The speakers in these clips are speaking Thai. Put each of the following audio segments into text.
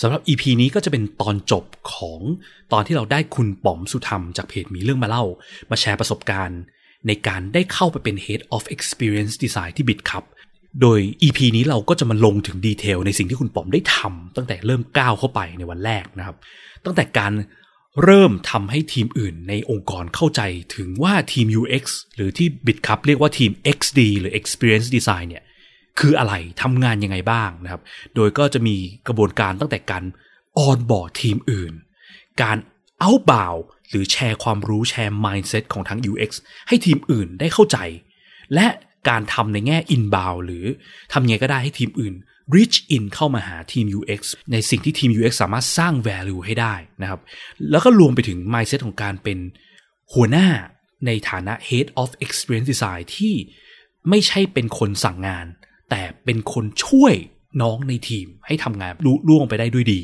สำหรับ EP นี้ก็จะเป็นตอนจบของตอนที่เราได้คุณป๋อมสุธรรมจากเพจมีเรื่องมาเล่า มาแชร์ประสบการณ์ ในการได้เข้าไปเป็น Head of Experience Design ที่บิดครับ โดย EP นี้เราก็จะมาลงถึงดีเทลในสิ่งที่คุณป๋อมได้ทำตั้งแต่เริ่มก้าวเข้าไปในวันแรกนะครับ ตั้งแต่การเริ่มทำให้ทีมอื่นในองค์กรเข้าใจถึงว่าทีม UX หรือที่บิดครับเรียกว่าทีม XD หรือ Experience Design เนี่ย คืออะไรทำงานยังไงบ้างนะครับ โดยก็จะมีกระบวนการตั้งแต่การออนบอร์ดทีมอื่น การเอาบ่าวหรือแชร์ความรู้แชร์ mindset ของทั้ง UX ให้ทีมอื่นได้เข้าใจ และการทำในแง่ inbound หรือทำยังไงก็ได้ให้ทีมอื่น reach in เข้ามาหาทีม UX ในสิ่งที่ทีม UX สามารถสร้าง value ให้ได้นะครับ แล้วก็รวมไปถึง mindset ของการเป็นหัวหน้าในฐานะ head of experience design ที่ไม่ใช่เป็นคนสั่งงาน แต่เป็นคนช่วยน้องในทีมให้ทำงานลุล่วงไปได้ด้วยดี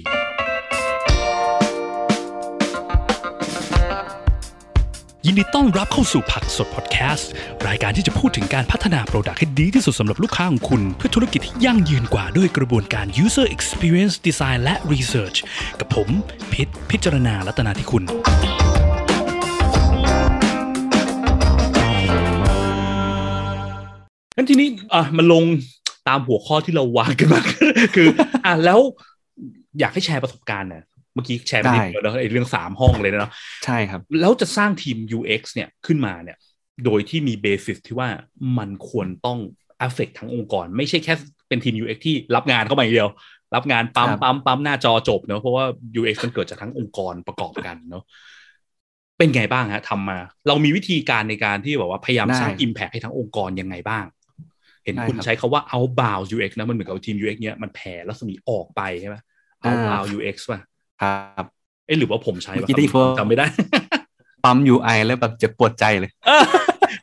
ยินดีต้อนรับเข้าสู่ผักสดพอดแคสต์ รายการที่จะพูดถึงการพัฒนาโปรดักต์ให้ดีที่สุดสำหรับลูกค้าของคุณ เพื่อธุรกิจที่ยั่งยืนกว่าด้วยกระบวนการ user experience design และ research กับผมพิษพิจารณาลัตนาที่คุณ งั้นทีนี้อะมาลงตามหัวข้อที่เราวางกันมาคือ อะแล้วอยากให้แชร์ประสบการณ์น่ะเมื่อกี้แชร์ไปนิดเดียวแล้วไอ้เรื่องสามห้องเลยนะเนาะใช่ครับ แล้วจะสร้างทีม UX เนี่ยขึ้นมาเนี่ย โดยที่มีเบสิสที่ว่ามันควรต้อง affect ทั้งองค์กร ไม่ใช่แค่เป็นทีม UX ที่รับงานเข้ามาอย่างเดียว รับงานปั๊มครับปั๊มปั๊มหน้าจอจบเนอะเพราะว่า UX มันเกิดจากทั้งองค์กรประกอบกันเนอะเป็นไงบ้างฮะทำมา เรามีวิธีการในการที่แบบว่าพยายามสร้าง impact ให้ทั้งองค์กรยังไงบ้าง เห็นคุณใช้คาว่า outbound UX นะมันเหมือนกับทีม UX เนี่ยมันแผ่รัศมีออกไปใช่ไหม outbound UX ป่ะครับเอ้หรือว่าผมใช้วะเมื่อกี้ได้ยินว่าจำไม่ได้ปั๊ม UI แล้วแบบเจ็บปวดใจเลยเออ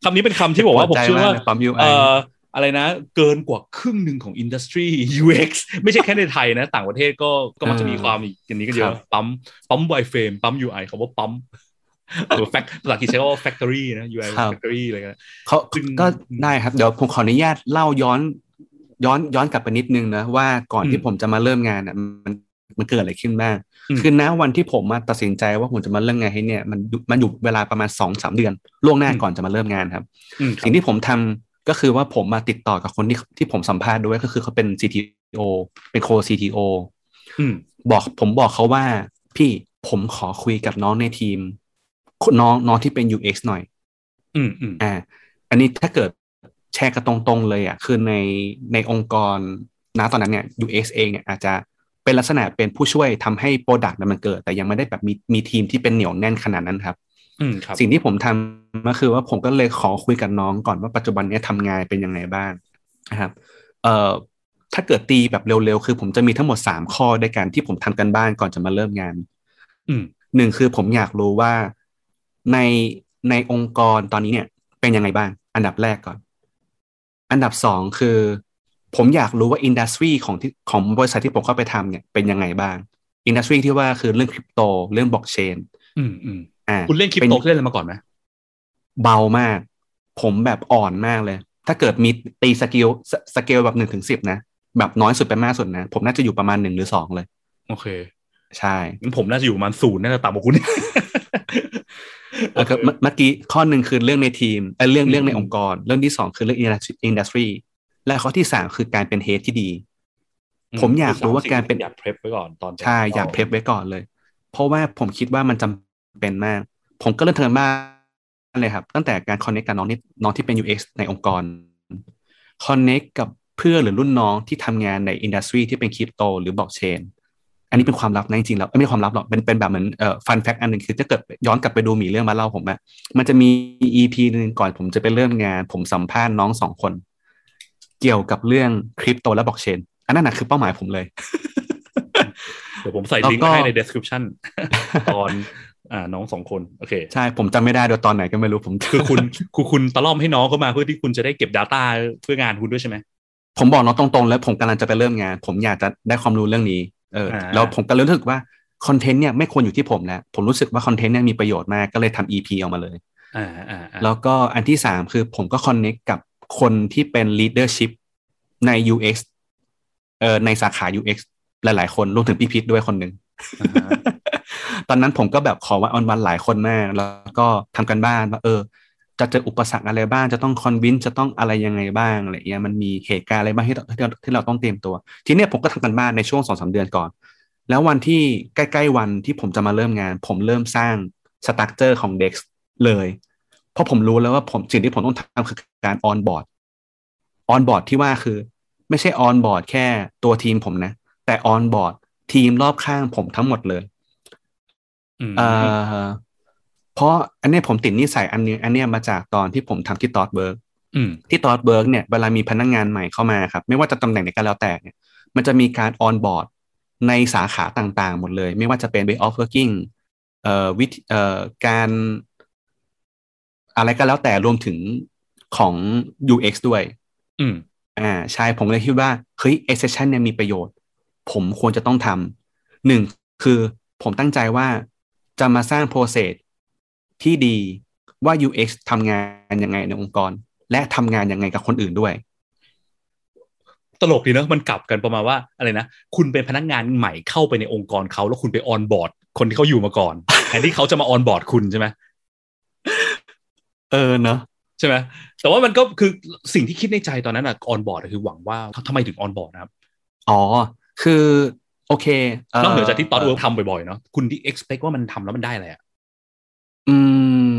คำนี้เป็นคำที่บอกว่าผมใจเชื่อมากว่าเลยปั๊ม UI เอ่ออะไรนะ เกินกว่าครึ่งหนึ่งของอินดัสทรี UX ไม่ใช่แค่ในไทยนะ ต่างประเทศก็ก็มักจะมีความอย่างนี้กันเยครัอะบปั๊มปั๊มไวเฟรมปั๊ม UI คำว่าปั๊ม เออ fact ภาษาอังกฤษใช้คำว่า factory นะ UI ครับ factory อะไรกันเขาซึ่งก็ได้ครับ เดี๋ยวผมขออนุญาตเล่าย้อนย้อนย้อนกลับไปนิดนึงนะว่าก่อนอืมที่ผมจะมาเริ่มงานอะมันมันเกิดอะไรขึ้นบ้างอืมคือณวันที่ผมมาตัดสินใจว่าผมจะมาเริ่มงานให้เนี่ยมันมันอยู่เวลาประมาณสองสามเดือน ล่วงหน้าก่อนจะมาเริ่มงานครับอืมครับสิ่งที่ผมทำก็คือว่าผมมาติดต่อกับคนที่ที่ผมสัมภาษณ์ด้วยก็คือเขาเป็น CTO เป็นโค CTO อืมบอกผมบอกเขาว่าพี่ผมขอคุยกับน้องในทีม น้องน้องที่เป็น UX หน่อย อืมอืมอ่า อันนี้ถ้าเกิดแชร์กันตรงๆเลยอะคือในในองค์กรนะตอนนั้นเนี่ย UX เองเนี่ยอาจจะเป็นลักษณะเป็นผู้ช่วยทำให้โปรดักต์มันเกิด แต่ยังไม่ได้แบบมีมีทีมที่เป็นเหนียวแน่นขนาดนั้นครับ อืมครับ สิ่งที่ผมทำก็คือว่าผมก็เลยขอคุยกับน้องก่อนว่าปัจจุบันเนี้ยทำงานเป็นยังไงบ้างนะครับ เอ่อถ้าเกิดตีแบบเร็วๆ คือผมจะมีทั้งหมดสามข้อด้วยกันที่ผมทำกันบ้านก่อนจะมาเริ่มงาน อืมหนึ่งคือผมอยากรู้ว่า ในในองค์กรตอนนี้เนี่ย เป็นยังไงบ้าง อันดับแรกก่อน อันดับสองคือ ผมอยากรู้ว่าอินดัสทรีของที่ของบริษัทที่ผมเข้าไปทำเนี่ยเป็นยังไงบ้างindustry ที่ว่าคือเรื่องคริปโต เรื่องบล็อกเชนอืมอืมอ่าคุณเล่นคริปป็โตเล่นอะไรมาก่อนไหมเบามาก ผมแบบอ่อนมากเลย ถ้าเกิดมีตี scale scale แบบหนึ่งถึงสิบนะ แบบน้อยสุดไปมากสุดนะ ผมน่าจะอยู่ประมาณหนึ่งหรือสองเลย โอเค ใช่งั้นผมน่าจะอยู่ประมาณศูนย์น่าจะต่ำกว่าคุณ แล้วก็เมื่อเมื่อกี้ข้อหนึ่งคือเรื่องในทีมเอ้ยเรื่องอืมเรื่องในองค์กร เรื่องที่สองคือเรื่อง industry และข้อที่สามคือการเป็น head ที่ดี ผมอยากรู้ว่าการเป็นอยาก prep ไว้ก่อนตอนใช่อยาก prep ไว้ก่อนเลย เพราะว่าผมคิดว่ามันจำเป็นมาก ผมก็เริ่มทำการบ้านเลยครับ ตั้งแต่การคอนเน c t กับน้องที่น้องที่เป็น UX ในองค์กรคอนเน c t กับเพื่อนหรือรุ่นน้องที่ทำงานใน industry ที่เป็นคริปโตหรือบล็อกเชน อันนี้เป็นความลับนะจริงๆแล้วเอ้ยไม่ใช่ความลับหรอกเป็นเป็นแบบเหมือนเอ่อ fun fact อันหนึ่งคือถ้าเกิดย้อนกลับไปดูหมีเรื่องมาเล่าผมอะมันจะมี EP หนึ่งก่อนผมจะไปเริ่มงาน ผมสัมภาษณ์น้องสองคน เกี่ยวกับเรื่องคริปโตและบล็อกเชนอันนั้นนะคือเป้าหมายผมเลย เดี๋ยวผมใส่ลิงแล้วก็ก์ให้ใน description ตอนอ่าน้องสองคนโอเคใช่ผมจำไม่ได้โดยตอนไหนก็ไม่รู้ผมคือคุณคือคุณตะล่อมให้น้องเข้ามาเพื่อที่คุณจะได้เก็บ Data เพื่องานคุณด้วยใช่ไหมผมบอกน้องตรงๆ แล้วผมกำลังจะไปเริ่มงาน ผมอยากจะได้ความรู้เรื่องนี้ เอออ่าแล้วผมก็เลยรู้สึกว่าคอนเทนต์เนี่ยไม่ควรอยู่ที่ผมแล้วผมรู้สึกว่าคอนเทนต์เนี่ยมีประโยชน์มากก็เลยทำ EP ออกมาเลยอ่าอ่าอ่าแล้วก็อันที่สามคือผมก็คอนเน็กกับคนที่เป็น leadership ใน UX เอ่อในสาขา UX หลาย ๆ คนรวมถึงพี่พิษด้วยคนหนึ่งอ่าฮะตอนนั้นผมก็แบบขอว่าออนวันหลายคนมาก แล้วก็ทำกันบ้านว่าเออ จะเจออุปสรรคอะไรบ้าง จะต้องคอนวินจะต้องอะไรยังไงบ้างอะไรเงี้ยมันมีเหตุการณ์อะไรบ้างที่เราที่เราที่เราต้องเตรียมตัว ทีเนี้ยผมก็ทำกันบ้านในช่วงสองสาเดือนก่อน แล้ววันที่ใกล้ ๆ วันที่ผมจะมาเริ่มงาน ผมเริ่มสร้าง structure ของ deck เลย เพราะผมรู้แล้วว่าผมสิ่งที่ผมต้องทำคือการ onboard onboard ที่ว่าคือ ไม่ใช่ onboard แค่ตัวทีมผมนะ แต่ onboard ทีมรอบข้างผมทั้งหมดเลยอืมเอ่อ เพราะอันเนี้ยผมติดนิสัยอันนี้อันเนี้ยมาจากตอนที่ผมทำที่ Thoughtworks อืมที่ Thoughtworks เนี่ยเวลามีพนักงานใหม่เข้ามาครับ ไม่ว่าจะตำแหน่งไหนก็แล้วแต่เนี่ยมันจะมีการออนบอร์ดในสาขาต่างๆ หมดเลย ไม่ว่าจะเป็น way of working เอ่อวิธีเอ่อการอะไรก็แล้วแต่รวมถึงของ UX ด้วย อืมอ่าใช่ผมเลยคิดว่าเฮ้ย e x c e s s i o n เนี่ยมีประโยชน์ ผมควรจะต้องทำหนึ่งคือผมตั้งใจว่าจะมาสร้าง process ที่ดีว่า UX ทำงานยังไงในองค์กร และทำงานยังไงกับคนอื่นด้วย ตลกดีเนอะมันกลับกันประมาณว่าอะไรนะ คุณเป็นพนักงานใหม่เข้าไปในองค์กรเขาแล้วคุณไป onboard คนที่เขาอยู่มาก่อนแทนที่เขาจะมา onboard คุณใช่ไหมเออเนอะใช่ไหมแต่ว่ามันก็คือสิ่งที่คิดในใจตอนนั้นอะ onboard คือหวังว่าทำไมถึง onboard นะครับ อ๋อ คือ โอเคนอกเหนือจากที่ Thoughtworks ทำบ่อยๆเนาะคุณที่ expect ว่ามันทำแล้วมันได้อะไรอะ อืม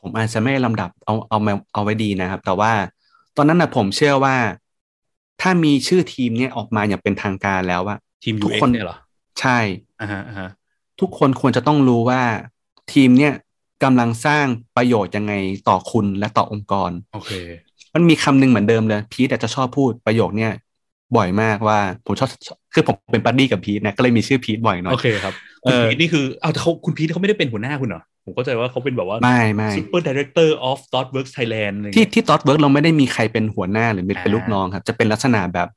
ผมอาจจะไม่ลำดับเอาเอามาเอาไว้ดีนะครับ แต่ว่าตอนนั้นนะผมเชื่อว่า ถ้ามีชื่อทีมเนี่ยออกมาอย่างเป็นทางการแล้วว่าทีมทุก UX คนเนี่ยเหรอ ใช่อ่าฮะอ่าฮะทุกคนควรจะต้องรู้ว่าทีมเนี่ยกำลังสร้างประโยชน์ยังไงต่อคุณและต่อองค์กร โอเค มันมีคำหนึ่งเหมือนเดิมเลย พีทอาจจะชอบพูดประโยคเนี่ยบ่อยมากว่าผมชอบคือผมเป็น buddy กับพีทนะก็เลยมีชื่อพีทบ่อยหน่อยโอเคครับเอคุณอพีทนี่คือเอาแต่เขาคุณพีทเขาไม่ได้เป็นหัวหน้าคุณเหรอ ผมเข้าใจว่าเขาเป็นแบบว่าไม่ไม่ super director of thoughtworks Thailand อะไรที่เงี้ยที่ตอ t เวิร์กเราไม่ได้มีใครเป็นหัวหน้าหรือเป็นอ่าลูกน้องครับ จะเป็นลักษณะแบบ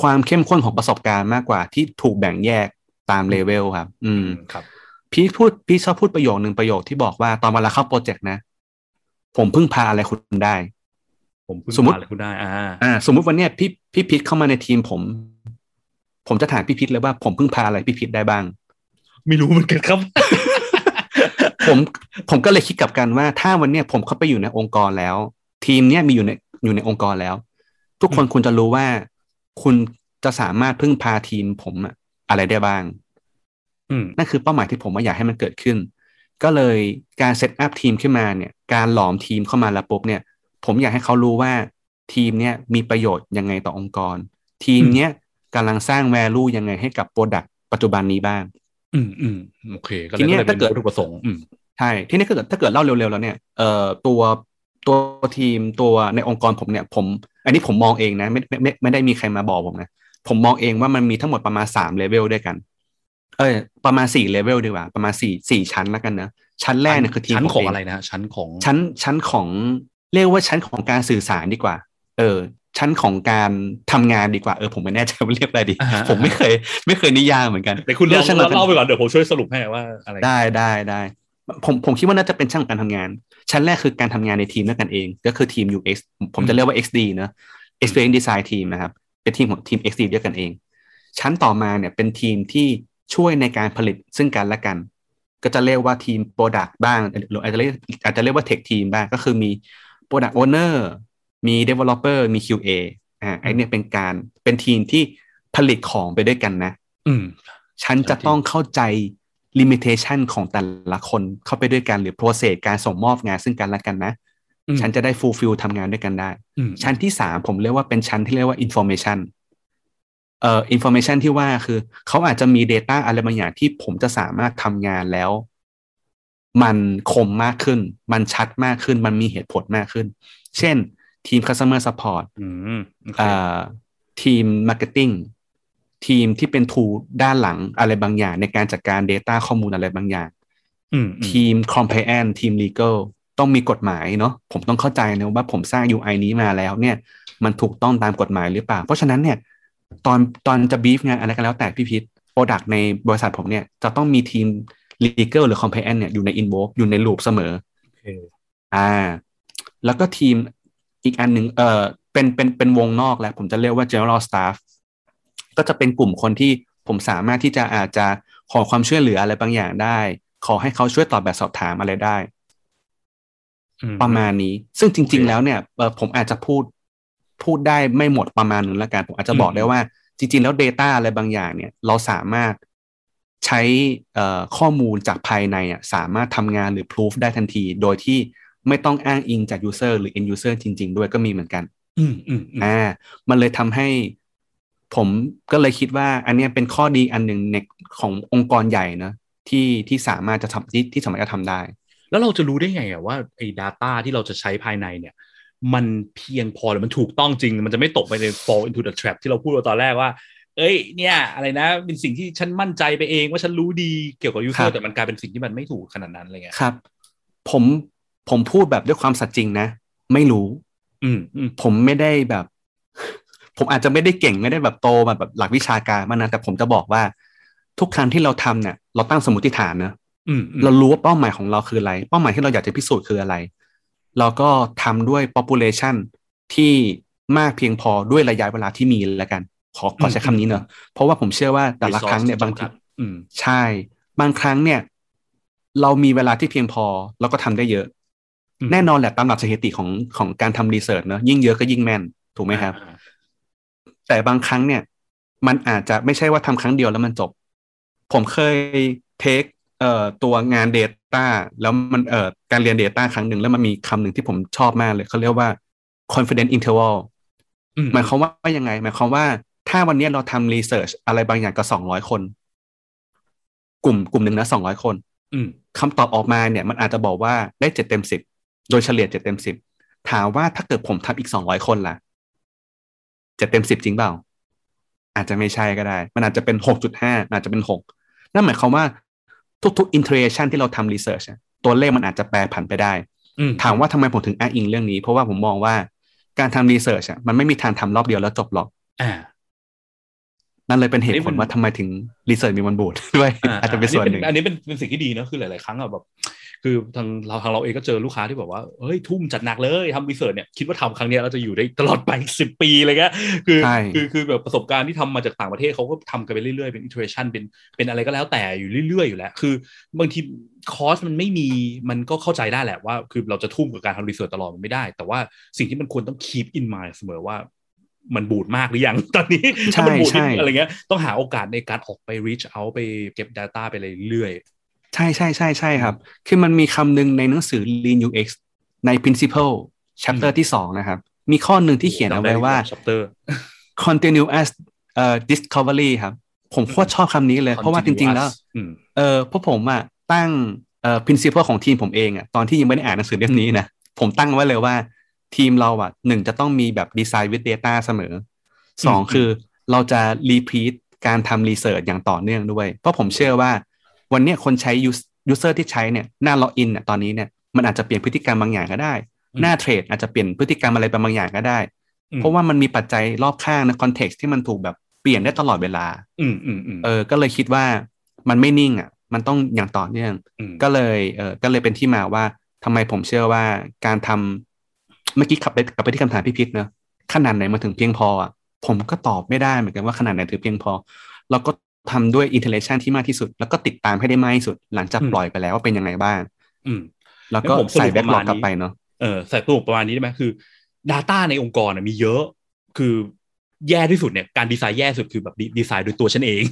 ความเข้มข้นของประสบการณ์มากกว่าที่ถูกแบ่งแยกตามเลเวลครับ อืมครับ พี่พูดพี่ชอบพูดประโยคหนึ่งประโยคที่บอกว่าตอนเวลาเข้าโปรเจกต์นะ ผมพึ่งพาอะไรคุณได้ ผมพึ่งสมมุติพาอะไรคุณได้ อ่า อ่า สมมุติวันเนี้ยพี่พี่พิษเข้ามาในทีมผม ผมจะถามพี่พิษเลยว่าผมพึ่งพาอะไรพี่พิษได้บ้าง ไม่รู้เหมือนกันครับ ผมผมก็เลยคิดกลับกันว่า ถ้าวันเนี้ยผมเข้าไปอยู่ในองค์กรแล้ว ทีมเนี้ยมีอยู่ในอยู่ในองค์กรแล้ว ทุกคนควรจะรู้ว่าคุณจะสามารถพึ่งพาทีมผมอะอะไรได้บ้างอืมนั่นคือเป้าหมายที่ผมว่าอยากให้มันเกิดขึ้น ก็เลยการเซตอัพทีมขึ้นมาเนี่ย การหลอมทีมเข้ามาแล้วปุ๊บเนี่ย ผมอยากให้เขารู้ว่าทีมเนี่ยมีประโยชน์ยังไงต่อองค์กร ทีมเนี้ยกำลังสร้าง value ยังไงให้กับ product ปัจจุบันนี้บ้าง อืมอืมโอเค ก็เลทียเนี้ยก็เลยถ้าเกิดป็นวัตถุประสงค์อืมใช่ที่นี่ถ้าเกิดถ้าเกิดเล่าเร็วๆแล้วเนี่ยเอ่อตัวตัวทีมตัวในองค์กรผมเนี่ยผม อันนี้ผมมองเองนะไม่ไม่ไม่ไม่ได้มีใครมาบอกผมนะผมมองเองว่ามันมีทั้งหมดประมาณสามเลเวลด้วยกัน เอ้ยประมาณสี่เลเวลดีกว่า ประมาณสี่สี่ชั้นแล้วกันนะชั้นแรกเนี่ยคือทีมชั้นผมของเอะไรนะชั้นของชั้นชั้นของเรียกว่าชั้นของการสื่อสารดีกว่า เออ ชั้นของการทำงานดีกว่าเออผมไม่แน่ใจว่าเรียกอะไรดีอ่าฮะผมไม่เคย ไม่เคยนิยามเหมือนกันเดี๋ยวคุณรีเล่ายกชั้นของเล่าไปก่อนเดี๋ยวผมช่วยสรุปให้ว่าอะไรได้ได้ได้ผมผมคิดว่าน่าจะเป็นช่างของการทำงาน ชั้นแรกคือการทำงานในทีมด้วยกันเอง ก็คือทีม UX ผมผมจะเรียกว่า XD เนอะ Experience Design Team นะครับ เป็นทีมของทีม XD ด้วยกันเอง ชั้นต่อมาเนี่ยเป็นทีมที่ช่วยในการผลิตซึ่งกันและกัน ก็จะเรียกว่าทีม Product บ้างหรืออาจจะเรียกอาจจะเรียกว่า Tech Team บ้างก็คือมี Product Owner มี Developer มี QA อ่าไอเนี่ยเป็นการเป็นทีมที่ผลิตของไปด้วยกันนะ อืม ฉันจะต้องเข้าใจ limitation ของแต่ละคนเข้าไปด้วยกันหรือ process การส่งมอบงานซึ่งกันและกันนะอืมฉันจะได้ fulfill ทำงานด้วยกันได้อืมชั้นที่สามผมเรียกว่าเป็นชั้นที่เรียกว่า information เอ่อ information ที่ว่าคือ เขาอาจจะมี data อะไรบางอย่างที่ผมจะสามารถทำงานแล้ว มันคมมากขึ้น มันชัดมากขึ้น มันมีเหตุผลมากขึ้น เช่น ทีม customer support อืมโอเคอ่าทีม marketing ทีมที่เป็นทูด้านหลังอะไรบางอย่าง ในการจัดการ Data ข้อมูลอะไรบางอย่างอืมอืมทีม compliance ทีม legal ต้องมีกฎหมายเนาะผมต้องเข้าใจนะว่าผมสร้าง UI นี้มาแล้วเนี่ย มันถูกต้องตามกฎหมายหรือเปล่า เพราะฉะนั้นเนี่ย ตอนตอนจะบีฟงานอะไรก็แล้วแต่พี่พิษโปรดักในบริษัทผมเนี่ย จะต้องมีทีม legal หรือ compliance เนี่ยอยู่ใน involve อยู่ในลูปเสมอโอเคอ่า แล้วก็ทีม อีกอันหนึ่งเออเป็นเป็นเป็นวงนอกแล้วผมจะเรียกว่า general staff ก็จะเป็นกลุ่มคนที่ผมสามารถที่จะอาจจะขอความช่วยเหลืออะไรบางอย่างได้ ขอให้เขาช่วยตอบแบบสอบถามอะไรได้อืมประมาณนี้ ซึ่งจริงโอเคๆแล้วเนี่ยเอ่อผมอาจจะพูดพูดได้ไม่หมดประมาณนึงแล้วกัน ผมอาจจะบอกอืมได้ว่า จริง ๆ แล้ว Data อะไรบางอย่างเนี่ย เราสามารถใช้เอ่อข้อมูลจากภายในอะสามารถทำงานหรือ proof ได้ทันที โดยที่ ไม่ต้องอ้างอิงจาก user หรือ end user จริง ๆ ด้วยก็มีเหมือนกัน อืมอืมอืมอ่า มันเลยทำให้ผมก็เลยคิดว่า อันเนี้ยเป็นข้อดีอันหนึ่งในขององค์กรใหญ่นะที่ที่สามารถจะทำที่ที่สามารถจะทำได้ แล้วเราจะรู้ได้ไงอะว่าไอ้ Data ที่เราจะใช้ภายในเนี่ย มันเพียงพอหรือมันถูกต้องจริง มันจะไม่ตกไปใน fall into the trap ที่เราพูดมาตอนแรกว่า เอ้ย เนี่ย อะไรนะ เป็นสิ่งที่ฉันมั่นใจไปเองว่าฉันรู้ดีเกี่ยวกับครั user บแต่มันกลายเป็นสิ่งที่มันไม่ถูกขนาดนั้นอะไรเงี้ยครับ ผม ผมพูดแบบด้วยความสัตย์จริงนะ ไม่รู้อืมอืมผมไม่ได้แบบ ผมอาจจะไม่ได้เก่งไม่ได้แบบโตมาแบบหลักวิชาการมากนะแต่ผมจะบอกว่า ทุกครั้งที่เราทำเนี่ย เราตั้งสมมติฐานนะอืมอืมเรารู้ว่าเป้าหมายของเราคืออะไร เป้าหมายที่เราอยากจะพิสูจน์คืออะไร เราก็ทำด้วย population ที่มากเพียงพอด้วยระยะเวลาที่มีแล้วกัน ขอขอใช้คำนี้เนอะเพราะว่าผมเชื่อว่าแต่ละครั้งเนี่ย Resource บางทีจำกัดอืมใช่ บางครั้งเนี่ย เรามีเวลาที่เพียงพอเราก็ทำได้เยอะอืม แน่นอนแหละตามหลักสถิติของของการทำรีเสิร์ชเนอะยิ่งเยอะก็ยิ่งแม่น ถูกไหมครับอ่าแต่บางครั้งเนี่ย มันอาจจะไม่ใช่ว่าทำครั้งเดียวแล้วมันจบ ผมเคยเทคเอ่อตัวงาน Data แล้วมันเอ่อการเรียน Data ครั้งหนึ่งแล้วมันมีคำหนึ่งที่ผมชอบมากเลยเขาเรียกว่า confidence interval อืมหมายความว่ายังไง หมายความว่าถ้าวันนี้เราทำรีเสิร์ชอะไรบางอย่างกับสองร้อยคน กลุ่มกลุ่มหนึ่งนะสองร้อยคนอืมคำตอบออกมาเนี่ย มันอาจจะบอกว่าได้เจ็ดเต็มสิบ โดยเฉลี่ยเจ็ดเต็มสิบถามว่าถ้าเกิดผมทำอีกสองร้อยคนล่ะเจ็ดเต็มสิบจริงเปล่า อาจจะไม่ใช่ก็ได้ มันอาจจะเป็นหกจุดห้าอาจจะเป็นหกนั่นหมายความว่าทุกๆ iteration ที่เราทำ research ตัวเลขมันอาจจะแปรผันไปได้อืมถามว่าทำไมผมถึงอ้างอิงเรื่องนี้ เพราะว่าผมมองว่าการทำ research อะมันไม่มีทางทำรอบเดียวแล้วจบหรอกอ่านั่นเลยเป็นเหตุนี่ผเป็ลนว่าทำไมถึง research มีวันบูดด้วยอาจจะเป็นส่วนหนึ่ง อันนี้เป็นเป็นสิ่งที่ดีนะคือหลาย ๆ ครั้งอะแบบ คือทางเราทางเราเองก็เจอลูกค้าที่บอกว่าเฮ้ยทุ่มจัดหนักเลยทำรีเสิร์ชเนี่ยคิดว่าทำครั้งเนี้ยเราจะอยู่ได้ตลอดไปสิบปีอะไรเงี้ยคือใช่คือคือแบบประสบการณ์ที่ทำมาจากต่างประเทศเขาก็ทำกันไปเรื่อยๆเป็น iteration เป็นเป็นอะไรก็แล้วแต่อยู่เรื่อยๆอยู่แล้ว คือบางทีคอสมันไม่มีมันก็เข้าใจได้แหละว่า คือเราจะทุ่มกับการทำรีเสิร์ชตลอดมันไม่ได้ แต่ว่าสิ่งที่มันควรต้อง keep in mind เสมอว่ามันบูดมากหรือยังตอนนี้ใช่ถ้ามันบูดนิดใช่อะไรเงี้ยต้องหาโอกาสในการออกไป reach out ไปเก็บ Data ไปเรื่อย ใช่ใช่ใช่ใช่ครับ คือมันมีคำหนึ่งในหนังสือ Lean UX ใน principle chapter ที่สองนะครับ มีข้อหนึ่งที่เขียนเอาไว้ว่า chapter continuous เอ่อ discovery ครับ ผมโคตรชอบคำนี้เลย เพราะว่าจริง ๆ แล้วอืมเออเพราะผมอะตั้งเอ่อ principle ของทีมผมเองอะตอนที่ยังไม่ได้อ่านหนังสือเล่มนี้นะ ผมตั้งไว้เลยว่าทีมเราอะหนึ่งจะต้องมีแบบ design with data เสมอสองอืมคือเราจะ repeat การทำ research อย่างต่อเนื่องด้วย เพราะผมเชื่อว่า วันเนี้ยคนใช้ use- user ที่ใช้เนี่ยหน้า login เนี่ยตอนนี้เนี่ยมันอาจจะเปลี่ยนพฤติกรรมบางอย่างก็ได้ หน้าเทรดอาจจะเปลี่ยนพฤติกรรมอะไรบางอย่างก็ได้อืมเพราะว่ามันมีปัจจัยรอบข้างนะ context ที่มันถูกแบบเปลี่ยนได้ตลอดเวลาอืมอืมอืมเออ ก็เลยคิดว่ามันไม่นิ่งอะ มันต้องอย่างต่อเนื่องอืมก็เลยเออก็เลยเป็นที่มาว่าทำไมผมเชื่อว่าการทำเมื่อกี้ขับไปกลับไปที่คำถามพี่พิษเนอะขนาดไหนมาถึงเพียงพออะผมก็ตอบไม่ได้เหมือนกันว่าขนาดไหนถึงเพียงพอ เราก็ ทำด้วย intention ที่มากที่สุด แล้วก็ติดตามให้ได้มากที่สุด หลังจากปล่อยไปแล้วว่าเป็นยังไงบ้าง อืม แล้วก็งั้นผมสรุปใส่แบ็กหลอกประมาณนี้กลับไปเนาะเออใส่ตัวประมาณนี้ได้ไหมคือ Data ในองค์กรนะมีเยอะ คือแย่ที่สุดเนี่ยการดีไซน์แย่สุดคือแบบดีไซน์โดยตัวฉันเอง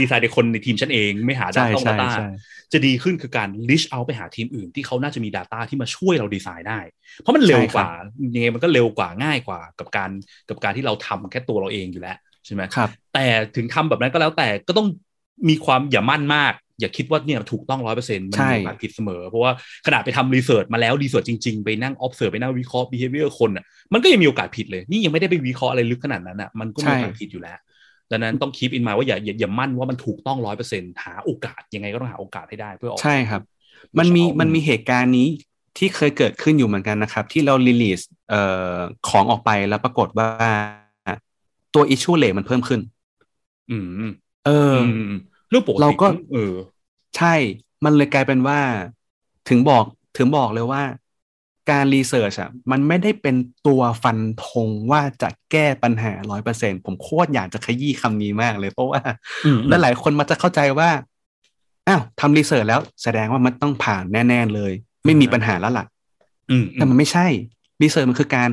ดีไซน์โดยคนในทีมฉันเองไม่หาใช่ Data ใช่ Data ใช่จะดีขึ้นคือการ reach out ไปหาทีมอื่น ที่เขาน่าจะมี Data ที่มาช่วยเราดีไซน์ได้ เพราะมันเร็วกว่ายังไงมันก็เร็วกว่าง่ายกว่ากับการกับการที่เราทำแค่ตัวเราเองอยู่แล้ว ใช่ไหมครับ แต่ถึงทำแบบนั้นก็แล้วแต่ก็ต้องมีความอย่ามั่นมาก อย่าคิดว่าเนี่ยถูกต้องร้อยเปอร์เซ็นต์มันใช่มีโอกาสผิดเสมอ เพราะว่าขนาดไปทำรีเสิร์ชมาแล้วรีเสิร์ชจริงๆ ไปนั่ง observe ไปนั่งวิเคราะห์ behavior คนอะมันก็ยังมีโอกาสผิดเลย นี่ยังไม่ได้ไปวิเคราะห์อะไรลึกขนาดนั้นอะมันก็มีโอกาสผิดอยู่แล้วดังนั้นต้อง keep in mind ว่าอย่าอย่าอย่ามั่นว่ามันถูกต้องร้อยเปอร์เซ็นต์หาโอกาสยังไงก็ต้องหาโอกาสให้ได้เพื่อออกใช่ครับ มันมีมันมีเหตุการณ์นี้ที่เคยเกิดขึ้นอยู่เหมือนกันนะครับ ที่เรา release เอ่อของออกไปแล้วปรากฏว่า ตัว issue เลยมันเพิ่มขึ้น อืม เอออือมเรื่องปกติเราก็ เออ ใช่ มันเลยกลายเป็นว่า ถึงบอกถึงบอกเลยว่า การ research อะ มันไม่ได้เป็นตัวฟันธงว่าจะแก้ปัญหาร้อยเปอร์เซ็นต์ผมโคตรอยากจะขยี้คำนี้มากเลย เพราะว่าอืมและหลายคนมาจะเข้าใจว่าอ้าวทำ research แล้วแสดงว่ามันต้องผ่านแน่ ๆ เลย ไม่มีปัญหาแล้วล่ะอืมแต่มันไม่ใช่ research มันคือการ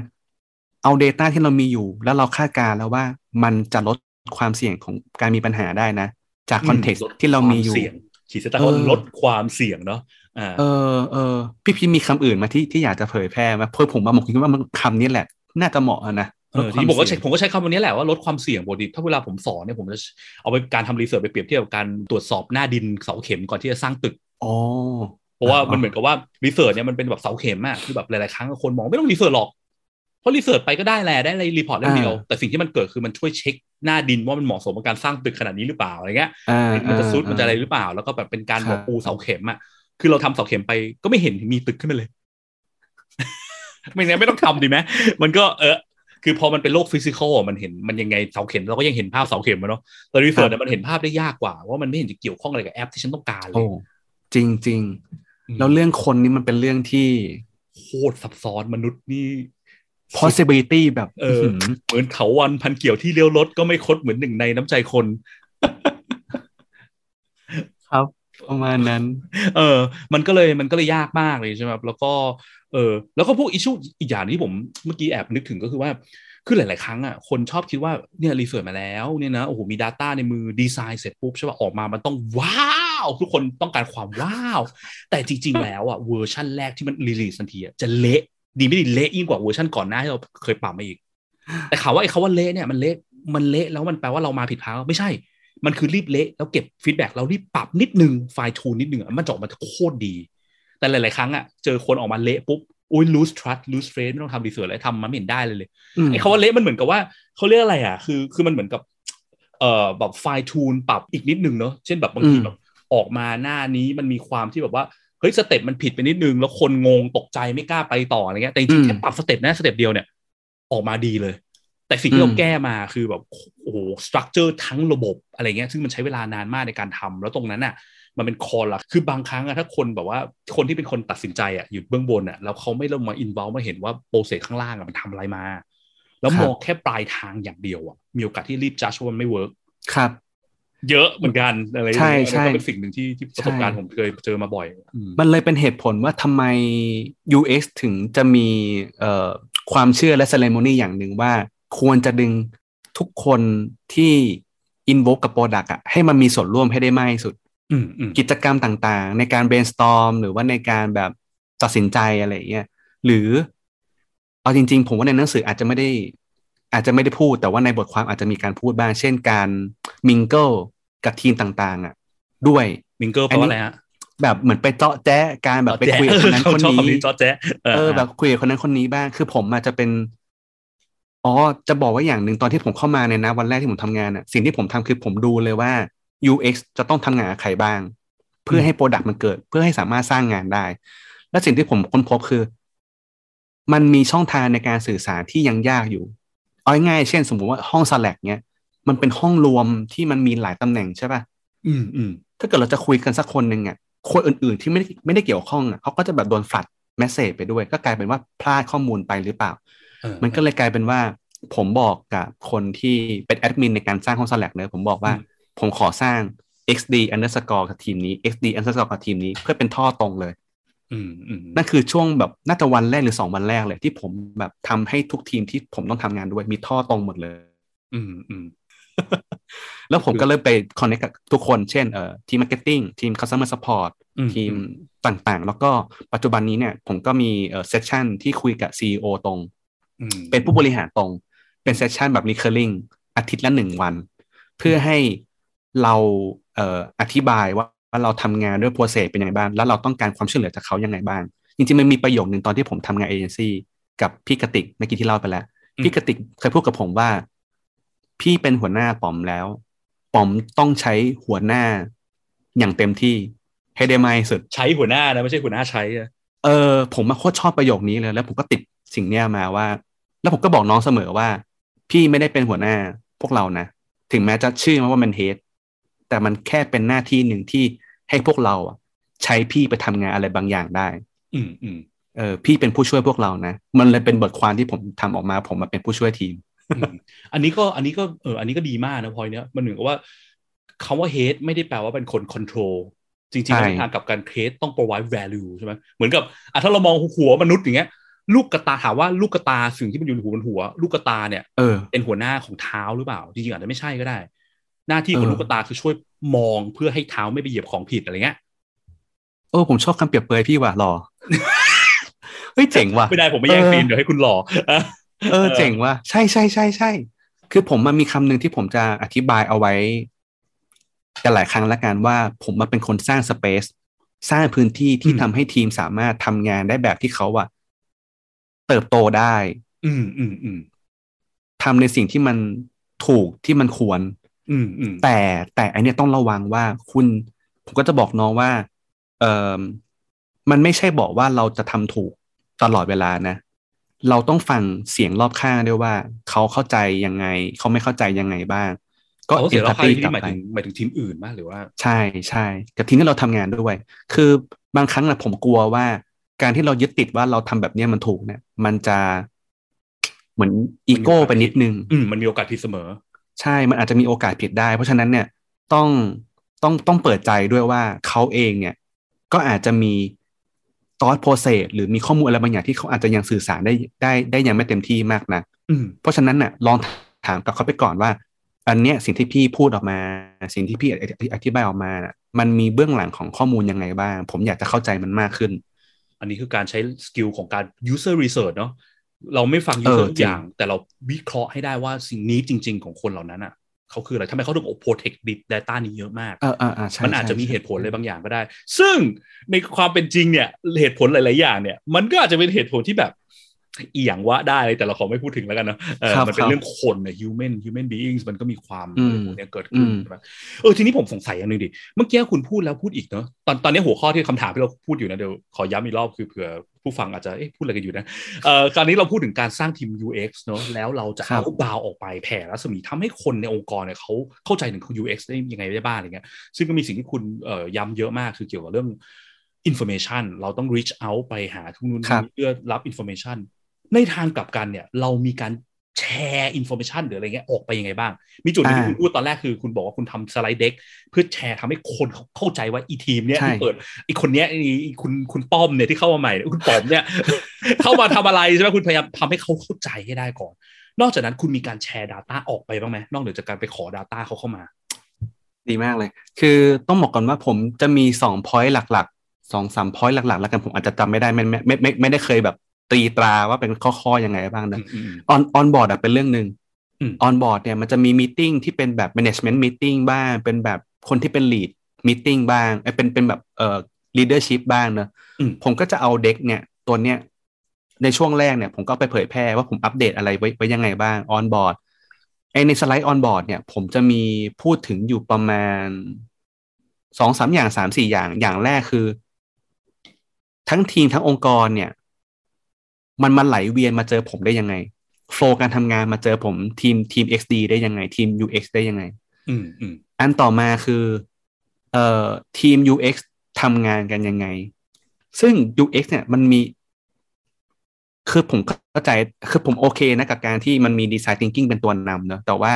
เอา Data ที่เรามีอยู่ แล้วเราคาดการณ์แล้วว่ามันจะลดความเสี่ยงของการมีปัญหาได้นะ จาก context ที่เรามีอยู่ควเสี่ยงขีดเส้นใต้ว่าเออลดความเสี่ยงเนาะอ่าเออเออพี่พี่มีคำอื่นมาที่ที่อยากจะเผยแพร่ไหมาเพื่อผมว่าผมคิดว่ามันคำนี้แหละ น่าจะเหมาะอะนะเออที่ผมก็ใช้ผมก็ใช้คำวันนี้แหละว่าลดความเสี่ยงปกติถ้าเวลาผมสอนเนี่ยผมจะเอาไปการทำ research ไปเปรียบเทียบกับการตรวจสอบหน้าดินเสาเข็มก่อนที่จะสร้างตึกอ๋อเพราะว่ามันเหมือนกับว่า research เนี่ยมันเป็นแบบเสาเข็มอะคือแบบหลายๆครั้งคนมองไม่ต้อง research หรอก เพราะ research ไปก็ได้แหละได้อะไร report เล่มเดียวแต่สิ่งที่มันเกิดคือมันช่วยเช็คหน้าดินว่ามันเหมาะสมกับการสร้างตึกขนาดนี้หรือเปล่าอะไรเงี้ยอ่ามันจะทรุดอ่ามันจะอะไรหรือเปล่า แล้วก็แบบเป็นการครับบอกปูเสาเข็มอะคือเราทำเสาเข็มไปก็ไม่เห็นมีตึกขึ้นมาเลย ไม่งั้นไม่ต้องทำดีไหมมันก็เออคือพอมันเป็นโลก physical มันเห็นมันยังไงเสาเข็มเราก็ยังเห็นภาพเสาเข็มอะเนาะแต่ research เนี่ยมันเห็นภาพได้ยากกว่าว่ามันไม่เห็นจะเกี่ยวข้องอะไรกับแอปที่ฉันต้องการเลย โอ้ยจริงจริงๆแล้วเรื่องคนนี้มันเป็นเรื่องที่โคตรซับซ้อนมนุษย์นี่ possibility แบบเออหือเหมือนเถาวัลย์พันเกี่ยวที่เลี้ยวลดก็ไม่คดเหมือนหนึ่งในน้ำใจคน ครับ ประมาณนั้น เออ มันก็เลยมันก็เลยยากมากเลยใช่ไหมครับแล้วก็เออแล้วก็พวก issue อีกอย่างที่ผมเมื่อกี้แอบนึกถึงก็คือว่าคือหลาย ๆ ครั้งอะคนชอบคิดว่าเนี่ย research มาแล้วเนี่ยนะโอ้โหมี Data ในมือดีไซน์เสร็จปุ๊บใช่ป่ะออกมามันต้องว้าวทุกคนต้องการความว้าว แต่จริง ๆ แล้วอะเวอร์ชั่นแรกที่มัน release ทันทีอะจะเละ ดีไม่ดีเละยิ่งกว่าเวอร์ชันก่อนหน้าที่เราเคยปรับมาอีก แต่ข่าวว่าไอ้คาว่าเละเนี่ยมันเละมันเละแล้วมันแปลว่าเรามาผิดทางไม่ใช่ มันคือรีบเละแล้วเก็บ feedback เรารีบปรับนิดนึง fine tune นิดนึงอะมันจะออกมาโคตรดี แต่หลาย ๆ ครั้งอะเจอคนออกมาเละปุ๊บอุ้ย lose trust lose faith ไม่ต้องทำ research อะไรทำมันไม่เห็นได้เลยเลยอืมไอ้คำว่าเละมันเหมือนกับว่าเขาเรียกอะไรอะ คือคือมันเหมือนกับ เอ่อแบบ fine tune ปรับอีกนิดนึงเนาะเช่นแบบบางทีอืมแบบออกมาหน้านี้มันมีความที่แบบว่า เฮ้ย step มันผิดไปนิดนึง แล้วคนงงตกใจไม่กล้าไปต่ออะไรเงี้ยแต่จริงๆแค่ปรับ step นะ step เดียวเนี่ย ออกมาดีเลย แต่สิ่งที่เราแก้มาคือแบบโอ้โห structure ทั้งระบบอะไรเงี้ยซึ่งมันใช้เวลานานมากในการทำแล้วตรงนั้นน่ะมันเป็น core หลักคือบางครั้งอะถ้าคนแบบว่าคนที่เป็นคนตัดสินใจอะอยู่เบื้องบนอะแล้วเขาไม่ลงมา involve มาเห็นว่า process ข้างล่างอะมันทำอะไรมา แล้วครับมองแค่ปลายทางอย่างเดียวอะมีโอกาสที่รีบจัดว่ามันไม่ work ครับ เยอะเหมือนกันอะไรอย่างใช่เงี้ยใช่อันนี้ก็เป็นสิ่งหนึ่งที่ที่ประสบการณ์ผมเคยเจอมาบ่อยอืมมันเลยเป็นเหตุผลว่าทำไม UX ถึงจะมีเอ่อความเชื่อและ ceremony อย่างหนึ่งว่า ควรจะดึงทุกคนที่ invoke กับ product อะให้มันมีส่วนร่วมให้ได้มากที่สุดอืมอืมกิจกรรมต่างๆ ในการ brainstorm หรือว่าในการแบบตัดสินใจอะไรอย่างเงี้ยหรือเอาจริง ๆ ผมว่าในหนังสืออาจจะไม่ได้ อาจจะไม่ได้พูดแต่ว่าในบทความอาจจะมีการพูดบ้าง เช่นการ mingle กับทีมต่างๆ อะ ด้วยมิงเกิลแปลว่าอะไรฮะแบบเหมือนไปเจาะแจ๊ะการแบบไปคุยกับคนนั้นเขาคนชอบนี้จอแจ๊ะเออแบบคุยกับคนนั้นคนนี้บ้าง คือผมอาจจะเป็นอ๋อจะบอกว่าอย่างหนึ่งตอนที่ผมเข้ามาเนี่ยนะวันแรกที่ผมทำงานอะสิ่งที่ผมทำคือผมดูเลยว่า UX จะต้องทำงานกับใครบ้าง เพื่อให้โปรดักต์มันเกิด เพื่อให้สามารถสร้างงานได้ และสิ่งที่ผมค้นพบคือ มันมีช่องทางในการสื่อสารที่ยังยากอยู่ เอาง่ายๆเช่น สมมุติว่าห้อง Slack เนี้ยมันเป็นห้องรวมที่มันมีหลายตำแหน่งใช่ป่ะอืมอืมถ้าเกิดเราจะคุยกันสักคนหนึ่งอะคนอื่นๆที่ไม่ได้ไม่ได้เกี่ยวข้องอะเขาก็จะแบบโดนฟลัดเมสเซจไปด้วย ก็กลายเป็นว่าพลาดข้อมูลไปหรือเปล่าเออมันก็เลยกลายเป็นว่า ผมบอกกับคนที่เป็นแอดมินในการสร้างห้อง Slack เนอะผมบอกว่าอืมผมขอสร้าง xd underscore กับทีมนี้ xd underscore กับทีมนี้เพื่อเป็นท่อตรงเลยอืมอืม นั่นคือช่วงแบบน่าจะวันแรกหรือสองวันแรกเลย ที่ผมแบบทำให้ทุกทีมที่ผมต้องทำงานด้วยมีท่อตรงหมดเลย อืมอืมแล้วผมก็เริ่มไป connect กับทุกคน เช่นเอ่อทีม marketing ทีม customer support อืมทีมต่างๆ แล้วก็ปัจจุบันนี้เนี่ย ผมก็มีเอ่อ session ที่คุยกับ CEO ตรงอืมเป็นผู้บริหารตรง เป็น session แบบ recurring อาทิตย์ละหนึ่งวัน เพื่อให้เราเอ่ออธิบายว่า ว่าเราทำงานด้วย process เป็นยังไงบ้าง แล้วเราต้องการความช่วยเหลือจากเขายังไงบ้าง จริงๆมันมีประโยคหนึ่งตอนที่ผมทำงานเอเจนซี่กับพี่กติกเมื่อกี้ที่เล่าไปแล้ว พี่กติกเคยพูดกับผมว่า พี่เป็นหัวหน้าป๋อมแล้วป๋อมต้องใช้หัวหน้าอย่างเต็มที่ให้ได้มากที่สุดใช้หัวหน้านะไม่ใช่หัวหน้าใช้อะเออผมมาโคตรชอบประโยคนี้เลย แล้วผมก็ติดสิ่งเนี้ยมาว่า แล้วผมก็บอกน้องเสมอว่า พี่ไม่ได้เป็นหัวหน้าพวกเรานะ ถึงแม้จะชื่อมันว่ามันเฮด แต่มันแค่เป็นหน้าที่หนึ่งที่ให้พวกเราอะใช้พี่ไปทำงานอะไรบางอย่างได้ อืมอืมเออพี่เป็นผู้ช่วยพวกเรานะ มันเลยเป็นบทความที่ผมทำออกมา ผมมาเป็นผู้ช่วยทีม อันนี้ก็อันนี้ก็เอออันนี้ก็ดีมากนะพอยเนี้ยมันเหมือนกับว่าคาว่า hate ไม่ได้แปลว่าเป็นคน control จริงๆในทางกับการ hate ต้อง provide value ใช่ไหมเหมือนกับอะถ้าเรามองหัวมนุษย์อย่างเงี้ยลูกกระตาถามว่าลูกกระตาสิ่งที่มันอยู่ในหัวบนหัว ลูกกระตาเนี่ยเออเป็นหัวหน้าของเท้าหรือเปล่าจริงๆอาจจะไม่ใช่ก็ได้ หน้าที่ของลูกกระตาคือช่วยมองเพื่อให้เท้าไม่ไปเหยียบของผิดอะไรเงี้ยเออผมชอบคำเปรียบเปรยพี่ว่ะหล่อเฮ้ยเจ๋งว่ะไม่ได้ผมไม่แย่งซีนเดี๋ยวให้คุณหล่อเออเจ๋งว่ะใช่ใช่ใช่ใช่คือผมมันมีคำหนึ่งที่ผมจะอธิบายเอาไว้กันหลายครั้งแล้วกันว่า ผมมาเป็นคนสร้างสเปซสร้างพื้นที่ที่ทำให้ทีมสามารถทำงานได้แบบที่เขาอะเติบโตได้ อืมอืมอืมทำในสิ่งที่มันถูกที่มันควร อืมอืมแต่แต่อันนี้ต้องระวังว่าคุณผมก็จะบอกน้องว่า เออมันไม่ใช่บอกว่าเราจะทำถูกตลอดเวลานะ เราต้องฟังเสียงรอบข้างด้วยว่า เขาเข้าใจยังไง เขาไม่เข้าใจยังไงบ้าง ก็เอ็นพัตตี้กลับไปหมายถึงทีมอื่นมากหรือว่า ใช่ใช่กับทีมที่เราทำงานด้วย คือบางครั้งนะผมกลัวว่า การที่เรายึดติดว่าเราทำแบบนี้มันถูกเนี่ยมันจะเหมือนอีโก้ไปนิดนึง อืมมันมีโอกาสผิดเสมอ ใช่มันอาจจะมีโอกาสผิดได้ เพราะฉะนั้นเนี่ยต้องต้องต้องเปิดใจด้วยว่าเขาเองเนี่ยก็อาจจะมีตอสโปรเซสหรือมีข้อมูลอะไรบางอย่างที่เขาอาจจะยังสื่อสารได้ได้ได้ยังไม่เต็มที่มากนะเพราะฉะนั้นเนี่ยลองถามกับเขาไปก่อนว่า อันเนี้ยสิ่งที่พี่พูดออกมา สิ่งที่พี่อธิบายออกมานะมันมีเบื้องหลังของข้อมูลยังไงบ้าง ผมอยากจะเข้าใจมันมากขึ้น อันนี้คือการใช้ skill ของการ user research เนาะ เราไม่ฟัง user ทุกอย่าง แต่เราวิเคราะห์ให้ได้ว่าสิ่งนี้จริง ๆ ของคนเหล่านั้นอะเขาคืออะไรทำไมเขาถึง protect data นี้เยอะมากมันอาจจะมีเหตุผลอะไรบางอย่างก็ได้ ซึ่งในความเป็นจริงเนี่ยเหตุผลหลาย ๆ อย่างเนี่ย มันก็อาจจะเป็นเหตุผลที่แบบ เอียงว่าได้แต่เราขอไม่พูดถึงแล้วกันเนาะมันเป็นเรื่องคนเนี่ย human human beings มันก็มีความเนี่ยเกิดขึ้นเออทีนี้ผมสงสัยอย่างหนึ่งดิเมื่อกี้คุณพูดแล้วพูดอีกเนาะตอนตอนนี้หัวข้อที่คำถามที่เราพูดอยู่นะเดี๋ยวขอย้ำอีกรอบคือเผื่อผู้ฟังอาจจะเอ๊ะพูดอะไรกันอยู่นะเอ่อคราวนี้เราพูดถึงการสร้างทีม UX เนาะแล้วเราจะเอา power ออกไปแผ่รัศมีทำให้คนในองค์กรเนี่ยเขาเข้าใจถึง UX ได้ยังไงได้บ้างอะไรเงี้ยซึ่งก็มีสิ่งที่คุณเอ่อย้ำเยอะมากคือเกี่ยวกับเรื่อง information เราต้อง reach out ไปหาทุกนู้นเพื่อรับ information ในทางกลับกันเนี่ย เรามีการแชร์ information หรืออะไรเงี้ยออกไปยังไงบ้าง มีจุดที่คุณพูดตอนแรกคือคุณบอกว่าคุณทำสไลด์เด็กเพื่อแชร์ทำให้คนเข้าใจว่าอีทีมเนี้ยที่เปิดอีคนเนี้ยอีคุณคุณป้อมเนี่ยที่เข้ามาใหม่คุณป้อมเนี่ย เข้ามาทำอะไรใช่ไหมคุณพยายามทำให้เขาเข้าใจให้ได้ก่อน นอกจากนั้นคุณมีการแชร์ Data ออกไปบ้างไหมนอกเหนือจากการไปขอ Data เขาเข้ามา ดีมากเลย คือต้องบอกก่อนว่าผมจะมีสองพอยต์หลักๆสองสามพอยต์หลักๆ แล้วกันผมอาจจะจำไม่ได้ไม่ไม่ไม่ไม่ได้เคยแบบ ตีตราว่าเป็นข้อๆยังไงบ้างนะon onboard เป็นเรื่องหนึ่ง onboard เนี่ยมันจะมี meeting ที่เป็นแบบ management meeting บ้าง เป็นแบบคนที่เป็น lead meeting บ้างเป็นเป็นแบบเอ่อ leadership บ้างเนอะผมก็จะเอา deck เนี่ยตัวเนี้ยในช่วงแรกเนี่ยผมก็ไปเผยแพร่ว่าผมอัปเดตอะไรไว้ไว้ยังไงบ้าง onboard ไอในสไลด์ onboard เนี่ยผมจะมีพูดถึงอยู่ประมาณสองสามอย่างสามสี่อย่างอย่างแรกคือ ทั้งทีมทั้งองค์กรเนี่ย มันมาไหลเวียนมาเจอผมได้ยังไงโฟการทำงานมาเจอผมทีมทีม XD ได้ยังไง ทีม UX ได้ยังไง อืมอืมอันต่อมาคือเอ่อทีม UX ทำงานกันยังไง ซึ่ง UX เนี่ยมันมี คือผมเข้าใจ คือผมโอเคนะกับการที่มันมีดีไซน์ thinking เป็นตัวนำเนอะแต่ว่า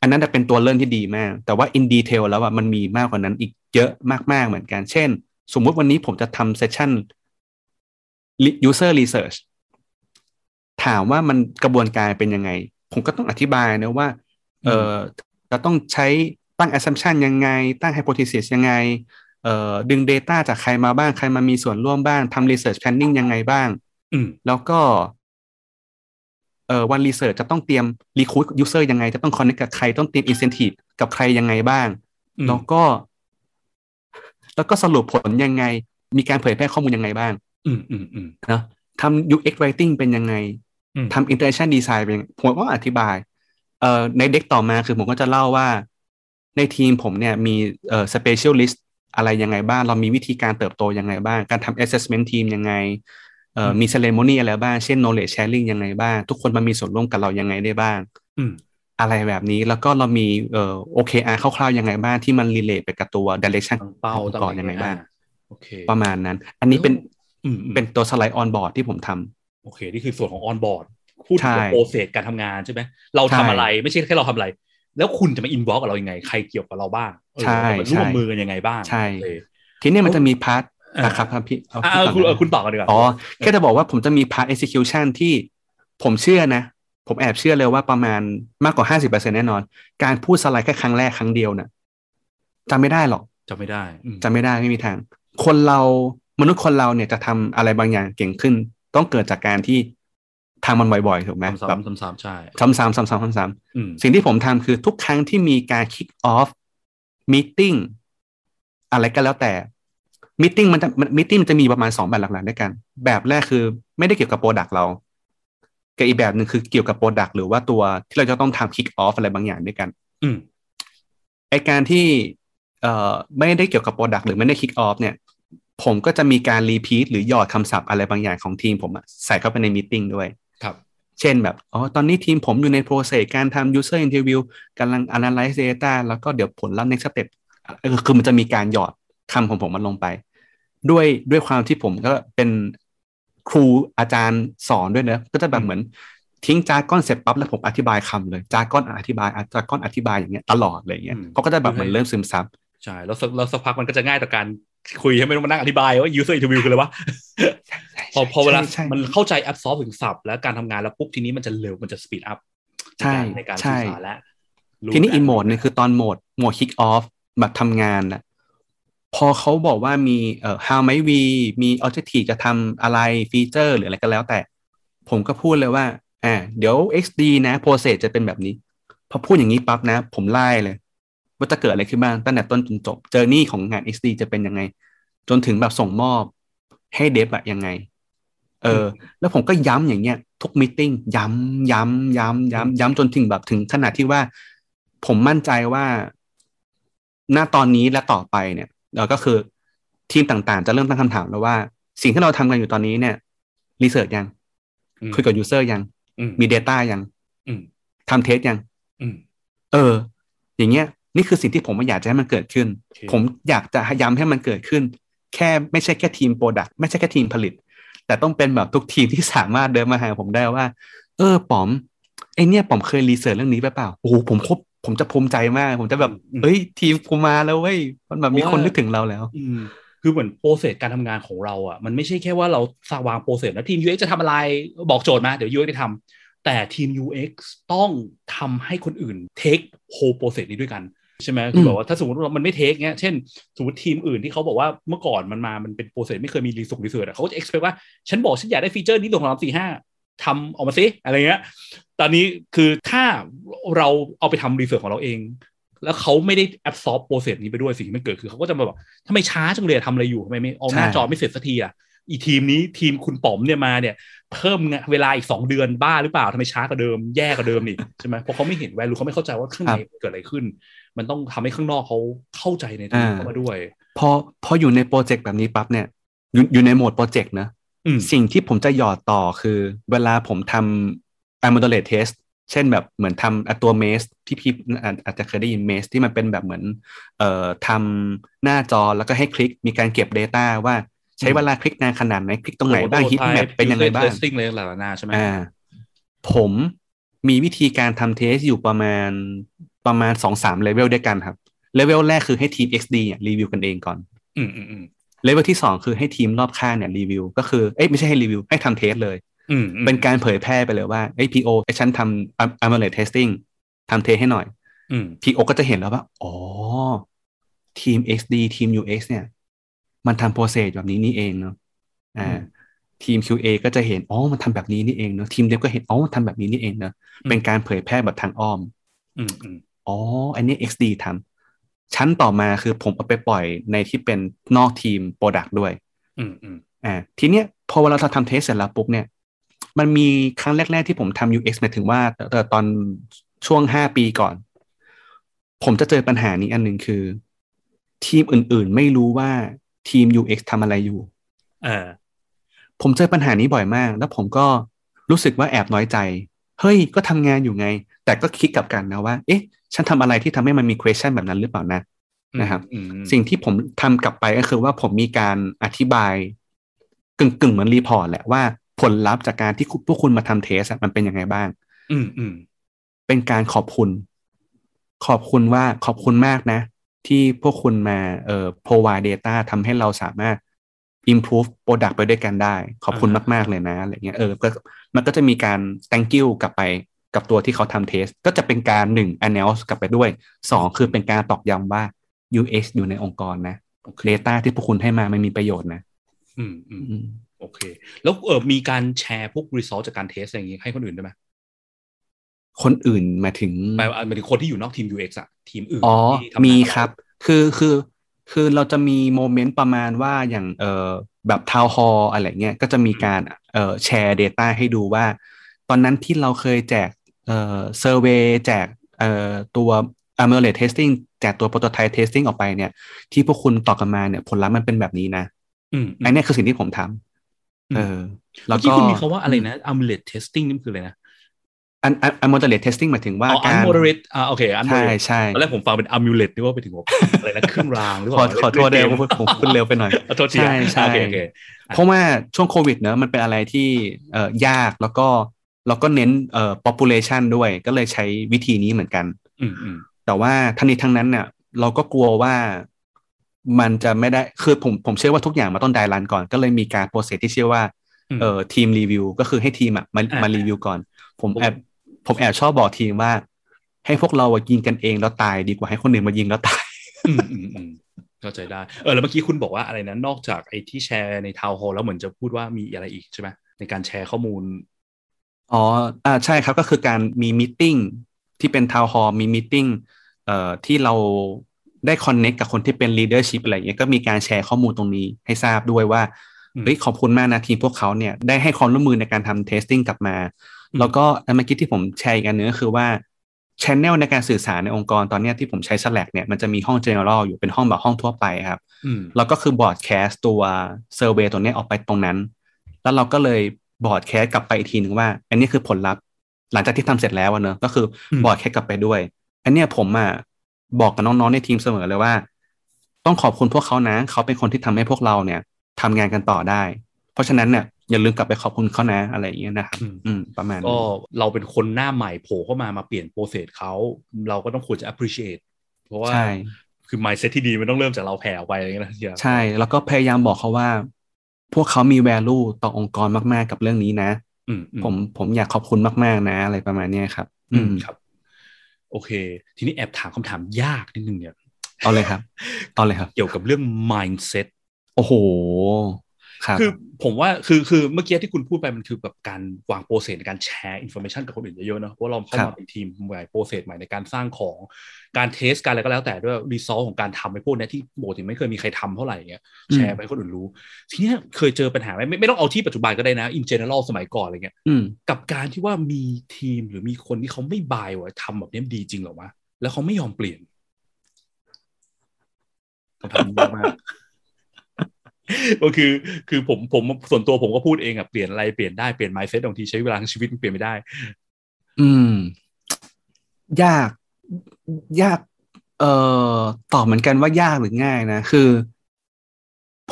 อันนั้นจะเป็นตัวเริ่มที่ดีมาก แต่ว่า in detail แล้วว่ามันมีมากกว่านั้นอีกเยอะมาก ๆ เหมือนกัน เช่น สมมุติวันนี้ผมจะทำเซสชั่น user research ถามว่ามันกระบวนการเป็นยังไง ผมก็ต้องอธิบายนะว่าเออจะต้องใช้ตั้ง assumption ยังไง ตั้ง hypothesis ยังไงเอ่อดึง Data จากใครมาบ้าง ใครมามีส่วนร่วมบ้างทำ research planning ยังไงบ้างแล้วก็เอ่อวัน research จะต้องเตรียม recruit user ยังไง จะต้อง connect กับใครต้องเตรียม incentive กับใครยังไงบ้าง แล้วก็ แล้วก็สรุปผลยังไง มีการเผยแพร่ข้อมูลยังไงบ้าง อืมอืมอืมนะทำ UX writing เป็นยังไง ทำ interaction design เป็นผมก็อธิบายเอ่อในเด็กต่อมาคือผมก็จะเล่าว่า ในทีมผมเนี่ยมีเอ่อ specialist อะไรยังไงบ้าง เรามีวิธีการเติบโตยังไงบ้าง การทำ assessment team ยังไงเอ่อมี ceremony อะไรบ้าง เช่น knowledge sharing ยังไงบ้าง ทุกคนมามีส่วนร่วมกับเรายังไงได้บ้างอะไรแบบนี้แล้วก็เรามีเอ่อ OKR คร่าวๆยังไงบ้างที่มัน relate ไปกับตัว direction เป้าก่อนยังไงบ้างโอเคประมาณนั้น อันนี้เป็นอืมอืมเป็นตัวสไลด์ on board ที่ผมทำ โอเค นี่คือส่วนของ onboardพูดถึงใช่โปรเซสการทำงานใช่ไหมเราทำใช่อะไรไม่ใช่แค่เราทำอะไร แล้วคุณจะมา involve กับเรายังไง ใครเกี่ยวกับเราบ้างเออใช่เราร่วมใช่มือกันยังไงบ้างใช่โอเคทีเนี้ยมันจะมี part อ่านะครับครับพี่เอาอะพี่เอาก่อนคุณนะเอาคุณต่อกันดีกว่าอ๋อแค่จะบอกว่าผมจะมี part execution ที่ผมเชื่อนะ ผมแอบเชื่อเลยว่าประมาณมากกว่าห้าสิบเปอร์เซ็นแน่นอน การพูดสไลด์แค่ครั้งแรกครั้งเดียวน่ะจำไม่ได้หรอกจะไม่ได้อืมจำไม่ได้ไม่มีทาง คนเรามนุษย์คนเราเนี่ยจะทำอะไรบางอย่างเก่งขึ้น ต้องเกิดจากการที่ทำมันบ่อยๆถูกไหมซ้ำแบบๆซ้ำๆใช่ซ้ำๆซ้ำๆซ้ำๆอืมสิ่งที่ผมทำคือทุกครั้งที่มีการ kick off meeting อะไรก็แล้วแต่ meeting มันจะมัน meeting มันจะมีประมาณสองแบบหลักๆด้วยกัน แบบแรกคือไม่ได้เกี่ยวกับ product เรากับอีกแบบหนึ่งคือเกี่ยวกับ product หรือว่าตัวที่เราจะต้องทำ kick off อะไรบางอย่างด้วยกัน อืมไอการที่เอ่อไม่ได้เกี่ยวกับ Product หรือไม่ได้ Kick Off เนี่ย ผมก็จะมีการ repeat หรือหยอดคำศัพท์อะไรบางอย่างของทีมผมอะใส่เข้าไปใน meeting ด้วยครับเช่นแบบอ๋อตอนนี้ทีมผมอยู่ใน process การทำ user interview กำลัง analyze data แล้วก็เดี๋ยวผลลัพธ์ next step เออคือมันจะมีการหยอดคำของผมมันลงไป ด้วยด้วยความที่ผมก็เป็นครูอาจารย์สอนด้วยเนอะก็จะแบบเหมือนทิ้งจาก้อนเสร็จปั๊บแล้วผมอธิบายคำเลยจาก้อนอธิบายจาก้อนอธิบายอย่างเงี้ยตลอดเลยอย่างเงี้ยอืมเขาก็จะแบบเหมือนเริ่มซึมซับ ใช่แล้วสักแล้วสักพักมันก็จะง่ายต่อการคุยให้ไม่ต้องมานั่งอธิบายว่า user interview คืออะไรวะพอพอเวลาใช่มันเข้าใจ absorb ถึงศัพท์และการทำงานแล้วปุ๊บทีนี้มันจะเร็วมันจะ speed up ใช่ในการใช่สื่อสารและรู้ทีนี้แล้วอีโหมดเนี่ยคือตอนโหมดโหมด kick off แบบทำงานนะพอเขาบอกว่ามีเอ่อ how ไม่วีมี objective จะทำอะไรฟีเจอร์หรืออะไรก็แล้วแต่ ผมก็พูดเลยว่าอ่าเดี๋ยว xd นะ process จะเป็นแบบนี้ พอพูดอย่างนี้ปั๊บนะ ผมไล่เลย ว่าจะเกิดอะไรขึ้นบ้างตั้งแต่ต้นจนจบเจอร์นี่ของงาน xd จะเป็นยังไง จนถึงแบบส่งมอบให้เดฟอะยังไง เออ แล้วผมก็ย้ำอย่างเงี้ย ทุก meeting ย้ำย้ำย้ำย้ำย้ำจนถึงแบบถึงขนาดที่ว่า ผมมั่นใจว่าณตอนนี้และต่อไปเนี่ยเราก็คือทีมต่างๆ จะเริ่มตั้งคำถามแล้วว่า สิ่งที่เราทำกันอยู่ตอนนี้เนี่ย research ยังอืมคุยกับ user ยังอืมมี Data ยังอืมทำ test ยังอืมเออ อย่างเงี้ย นี่คือสิ่งที่ผมอยากจะให้มันเกิดขึ้นโอเคผมอยากจะย้ำให้มันเกิดขึ้น แค่ไม่ใช่แค่ทีม product ไม่ใช่แค่ทีมผลิต แต่ต้องเป็นแบบทุกทีมที่สามารถเดินมาหาผมได้ว่า เออป๋อมไอเนี่ยป๋อมเคย research เรื่องนี้ไปเปล่าโอ้โหผมครบผมจะภูมิใจมาก ผมจะแบบอืมเอ้ยทีมกูมาแล้วเว้ยมันแบบมีเพราะคนว่านึกถึงเราแล้วอืมคือเหมือน process การทำงานของเราอะมันไม่ใช่แค่ว่าเราวาง process แล้วทีม UX จะทำอะไรบอกโจทย์มาเดี๋ยว UX ไปทำแต่ทีม UX ต้องทำให้คนอื่น take whole process นี้ด้วยกัน ใช่ไหมคือแบบว่าถ้าสมมติว่ามันไม่ take เงี้ยเช่นสมมติทีมอื่นที่เขาบอกว่าเมื่อก่อนมันมามันเป็น process ไม่เคยมีรีส่ง research เขาก็จะ expect ว่าฉันบอกฉันอยากได้ feature นี้ตรงสามสี่ห้าทำออกมาสิอะไรเงี้ย ตอนนี้คือถ้าเราเอาไปทำ research ของเราเอง แล้วเขาไม่ได้ absorb process นี้ไปด้วยสิ่งที่มันเกิดคือเขาก็จะมาบอกทำไมช้าจังเลยทำอะไรอยู่ทำไมไม่เอาหน้าใช่จอไม่เสร็จสักทีอะอีทีมนี้ทีมคุณป๋อมเนี่ยมาเนี่ยเพิ่มเวลาอีกสองเดือนบ้าหรือเปล่าทำไมช้ากว่าเดิมแย่กว่าเดิมนี่ใช่ไหมเพราะเขาไม่เห็น value เขาไม่เข้าใจว่าข้างในเกิดอะไรขึ้น มันต้องทำให้ข้างนอกเขาเข้าใจในตรงนี้เข้ามาด้วย พอพออยู่ในโปรเจกต์แบบนี้ปั๊บเนี่ยอยู่อยู่ในโหมดโปรเจกต์นะอืมสิ่งที่ผมจะหยอดต่อคือ เวลาผมทำ a m o d u l a t e test เช่นแบบเหมือนทำอะตัว maze ที่พี่อาจอาจจะเคยได้ยิน maze ที่มันเป็นแบบเหมือนเอ่อทำหน้าจอแล้วก็ให้คลิกมีการเก็บ Data ว่าใช้เวลาคลิกนานขนาดไหนคลิกตรงไหนบ้าง heat map เป็นยังไงบ้างซิ่งเลยหลายๆหน้าใช่ไหมอ่าผมมีวิธีการทำ test อยู่ประมาณ ประมาณสองสามเลเวลด้วยกันครับเลเวลแรกคือให้ทีม XD เนี่ยรีวิวกันเองก่อนอืมอืมอืมเลเวลที่สองคือให้ทีมรอบข้างเนี่ยรีวิว ก็คือเอ้ยไม่ใช่ให้รีวิวให้ทำ test เลยอืมอืมเป็นการเผยแพร่ไปเลยว่าเอ้ย PO ไอ้ฉันทำ a m o l e t testing ทำเทสให้หน่อยอืม PO ก็จะเห็นแล้วว่า อ๋อ ทีม XD ทีม UX เนี่ย มันทำ process แบบนี้นี่เองเนาะอ่าทีม QA ก็จะเห็น อ๋อ มันทำแบบนี้นี่เองเนาะทีมเดฟก็เห็น อ๋อมันทำแบบนี้นี่เองเนาะเป็นการเผยแพร่แบบทางอ้อม อืมอืมอ๋อ อันนี้ XD ทำชั้นต่อมาคือผมเอาไปปล่อยในที่เป็นนอกทีม Product ด้วย อืมอืมอ่าทีเนี้ยพอเวลาเราทำเทสเสร็จแล้วปุ๊บเนี่ย มันมีครั้งแรก ๆ ที่ผมทำ UX หมายถึงว่าแต่ตอนช่วงห้าปีก่อน ผมจะเจอปัญหานี้อันหนึ่งคือ ทีมอื่นๆ ไม่รู้ว่าทีม UX ทำอะไรอยู่เออผมเจอปัญหานี้บ่อยมาก แล้วผมก็รู้สึกว่าแอบน้อยใจ เฮ้ยก็ทำงานอยู่ไง แต่ก็คิดกลับกันนะว่า เอ๊ะ ฉันทำอะไรที่ทำให้มันมี question แบบนั้นหรือเปล่านะนะครับอืมอืมสิ่งที่ผมทำกลับไปก็คือว่าผมมีการอธิบายกึ่งกึ่งเหมือนรีพอร์ตแหละว่าผลลัพธ์จากการที่พวกคุณมาทำเทสมันเป็นยังไงบ้าง อืมอืมเป็นการขอบคุณ ขอบคุณว่าขอบคุณมากนะ ที่พวกคุณมาเอ่อ provide data ทำให้เราสามารถ improve product ไปด้วยกันได้ ขอบคุณมาก ๆ เลยนะอะไรเงี้ยเออก็มันก็จะมีการ thank you กลับไป กับตัวที่เขาทำเทส ก็จะเป็นการหนึ่ง announce กลับไปด้วยสองคือเป็นการตอกย้ำว่า UX อยู่ในองค์กรนะโอเค data ที่พวกคุณให้มามันมีประโยชน์นะอืมอืมอืมโอเค แล้วเออมีการแชร์พวก result จากการเทสอะไรอย่างงี้ให้คนอื่นได้ไหมคนอื่นหมายถึงหมายหมายถึงคนที่อยู่นอกทีม UX อะทีมอื่นอ๋อที่ทำงานมีครับ คือคือคือเราจะมีโมเมนต์ประมาณว่าอย่างเอ่อแบบทาวฮอลอะไรเงี้ยก็จะมีการเอ่อแชร์ Data ให้ดูว่า ตอนนั้นที่เราเคยแจก เอ่อเซอร์เวยแจกเอ่อตัว a m u l e t testing แจกตัว prototype testing ออกไปเนี่ย ที่พวกคุณตอบกันมาเนี่ย ผลลัพธ์มันเป็นแบบนี้นะอืมอืมอันเนี้ยคือสิ่งที่ผมทำเออแล้เมื่วอกี้ก็คุณมีคำว่าอะไรนะ amulet testing นี่มันคืออะไรนะอันอัน moderate testing หมายถึงว่าอ๋อการ unmoderate อ่าโอเคใช่ unmoderate ใช่ตอนแรกผมฟังเป็น amulet นึกว่าไปถึงแบบอะไรนะครึ่งรางหรือเปขอล่าขอโทษด้วยเล่นเกมผมผมพูดเร็วไปหน่อยขอโทษทีใช่อะใช่โอเคโอเคเพราะว่าช่วงโควิดเนอะมันเป็นอะไรที่เอ่อยากแล้วก็ เราก็เน้นเอ่อ population ด้วยก็เลยใช้วิธีนี้เหมือนกันอืมอืมแต่ว่าทั้งนี้ทั้งนั้นเนี่ยเราก็กลัวว่ามันจะไม่ได้คือผมผมเชื่อว่าทุกอย่างมาต้อง dry run ก่อน ก็เลยมีการ process ที่ชื่อว่าอืมเอ่อทีมรีวิว ก็คือให้ทีมอะมาอ่ามมารีวิวก่อนผมผมแอบผมแอบชอบบอกทีมว่า ให้พวกเราอะยิงกันเองแล้วตายดีกว่าให้คนอื่นมายิงแล้วตายอืมอืมอืมเข้าใจได้เออแล้วเมื่อกี้คุณบอกว่าอะไรนะนอกจากไอ้ที่แชร์ใน town hall แล้วเหมือนจะพูดว่ามีอะไรอีกใช่ไหมในการแชร์ข้อมูล อ๋ออ่าใช่ครับก็คือการมี meeting ที่เป็น town hall มี meetingเอ่อที่เราได้ connect กับคนที่เป็น leadership อะไรอย่างเงี้ยก็มีการแชร์ข้อมูลตรงนี้ให้ทราบด้วยว่าอืมเฮ้ยขอบคุณมากนะทีมพวกเขาเนี่ยได้ให้ความร่วมมือในการทำ testing กลับมาอืมแล้วก็อันเมื่อกี้ที่ผมแชร์อีกอันหนึงก็คือว่า channel ในการสื่อสารในองค์กรตอนเนี้ยที่ผมใช้ Slack เนี่ยมันจะมีห้อง General อยู่เป็นห้องแบบห้องทั่วไปครับอืมแล้วก็คือ broadcast ตัว survey ตัวเนี้ยออกไปตรงนั้น แล้วเราก็เลย broadcast กลับไปอีกทีหนึ่งว่า อันนี้คือผลลัพธ์ หลังจากที่ทำเสร็จแล้วอะเนอะก็คืออมบอร์ดแคสกลับไปด้วย อันเนี้ยผมอะบอกกับน้องๆในทีมเสมอเลยว่า ต้องขอบคุณพวกเขานะ เขาเป็นคนที่ทำให้พวกเราเนี่ยทำงานกันต่อได้ เพราะฉะนั้นเนี่ยอย่าลืมกลับไปขอบคุณเขานะอะไรอย่างเงี้ยนะครับอืมอืมประมาณก็นี้เราเป็นคนหน้าใหม่โผล่เข้ามามาเปลี่ยนโปรเซสเขาเราก็ต้องควรจะ appreciate เพราะว่าใช่คือ mindset ที่ดีมันต้องเริ่มจากเราแผ่ออกไปอะไรอย่างเงี้ยนะเฮียใช่ แล้วก็พยายามบอกเขาว่า พวกเขามี value ต่อองค์กรมาก ๆ กับเรื่องนี้นะอืมอืมผมผมอยากขอบคุณมาก ๆ นะ อะไรประมาณเนี้ยครับ อือืมมครับ โอเค ทีนี้แอบถามคำถามยากนิดนึงเนี่ยเอาเลยครับเอาเลยครับ เกี่ยวกับเรื่อง mindset โอ้โห ครับคือผมว่าคือคือเมื่อกี้ที่คุณพูดไปมันคือแบบการวาง process ในการแชร์ information กับคนอื่นเยอะๆเนอะเพราะเราเข้ามาเป็นทีมใหม่ process ใหม่ในการสร้างของการ test การอะไรก็แล้วแต่ด้วย resource ของการทำไปพวกเนี้ยที่ปกติไม่เคยมีใครทำเท่าไหร่เงี้ยแชร์ไปให้คนอื่นรู้ ทีเนี้ยเคยเจอปัญหาไหมไม่ไม่ต้องเอาที่ปัจจุบันก็ได้นะ in general สมัยก่อนอะไรเงี้ยอืมกับการที่ว่ามีทีมหรือมีคนที่เขาไม่บายว่าทำแบบนี้ดีจริงเหรอวะแล้วเขาไม่ยอมเปลี่ยนคำถามยากมาก ก็คือคือผมผมส่วนตัวผมก็พูดเองอะเปลี่ยนอะไรเปลี่ยนได้เปลี่ยน mindset บางทีใช้เวลาทั้งชีวิตมันเปลี่ยนไม่ได้ อืม ยากยาก เอ่อตอบเหมือนกันว่ายากหรือง่ายนะ คือ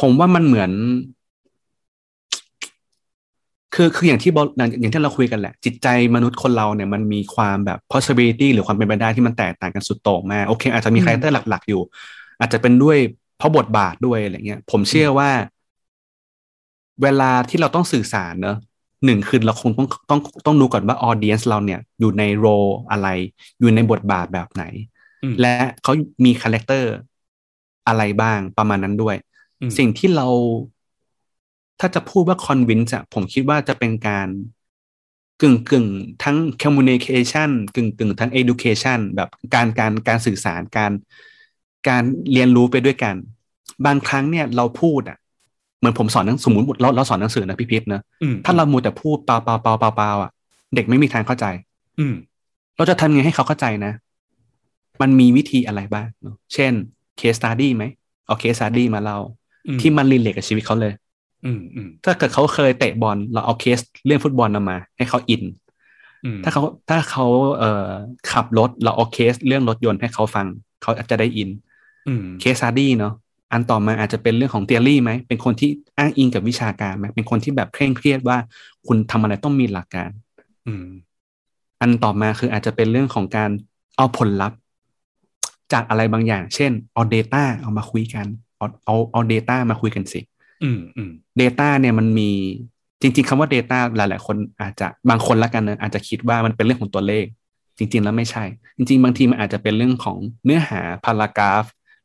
ผมว่ามันเหมือน คือคืออย่างที่บอกอย่างอย่างที่เราคุยกันแหละ จิตใจมนุษย์คนเราเนี่ยมันมีความแบบ possibility หรือความเป็นไปได้ที่มันแตกต่างกันสุดโต่งมาก โอเค อาจจะมีอืมคาแรคเตอร์หลัก ๆ อยู่ อาจจะเป็นด้วย เพราะบทบาทด้วยอะไรเงี้ย ผมเชื่อว่า เวลาที่เราต้องสื่อสารเนอะหนึ่งคือเราคงต้องต้องต้องดูก่อนว่า audience เราเนี่ยอยู่ใน role อะไร อยู่ในบทบาทแบบไหนอืมและเขามี character อะไรบ้างประมาณนั้นด้วยอืมสิ่งที่เรา ถ้าจะพูดว่า convince อะผมคิดว่าจะเป็นการกึ่งกึ่งทั้ง communication กึ่งกึ่งทั้ง education แบบการการการสื่อสารการ การเรียนรู้ไปด้วยกัน บางครั้งเนี่ยเราพูดอะเหมือนผมสอนหนังสมมติเราเราสอนหนังสือนะพี่พิษนะอืมถ้าเรามัวแต่พูดเปล่าเปล่าเปล่าเปล่าเปล่าอะ เด็กไม่มีทางเข้าใจ อืมเราจะทำไงให้เขาเข้าใจนะ มันมีวิธีอะไรบ้างเนอะเช่น case study ไหมเอา case study มาเล่าอืมที่มันรีเลทกับชีวิตเขาเลยอืมอืมถ้าเกิดเขาเคยเตะบอลเราเอาเคสเรื่องฟุตบอลนำมา ให้เขาอินอืมถ้าเขาถ้าเขาเอ่อขับรถเราเอาเคสเรื่องรถยนต์ให้เขาฟัง เขาอาจจะได้อินอืม เคส study เนาะอันต่อมาอาจจะเป็นเรื่องของเทอรี่ไหม เป็นคนที่อ้างอิงกับวิชาการไหมเป็นคนที่แบบเคร่งเครียดว่าคุณทำอะไรต้องมีหลักการ อืม อันต่อมาคืออาจจะเป็นเรื่องของการเอาผลลัพธ์ จากอะไรบางอย่าง เช่น เอา Data เอามาคุยกัน เอาเอาเอา Data มาคุยกันสิ อืมอืม Data เนี่ยมันมีจริง ๆคำว่า Data หลายๆคนอาจจะบางคนละกันนะอาจจะคิดว่ามันเป็นเรื่องของตัวเลข จริง ๆ แล้วไม่ใช่ จริง ๆ บางทีมันอาจจะเป็นเรื่องของเนื้อหาพารากราฟ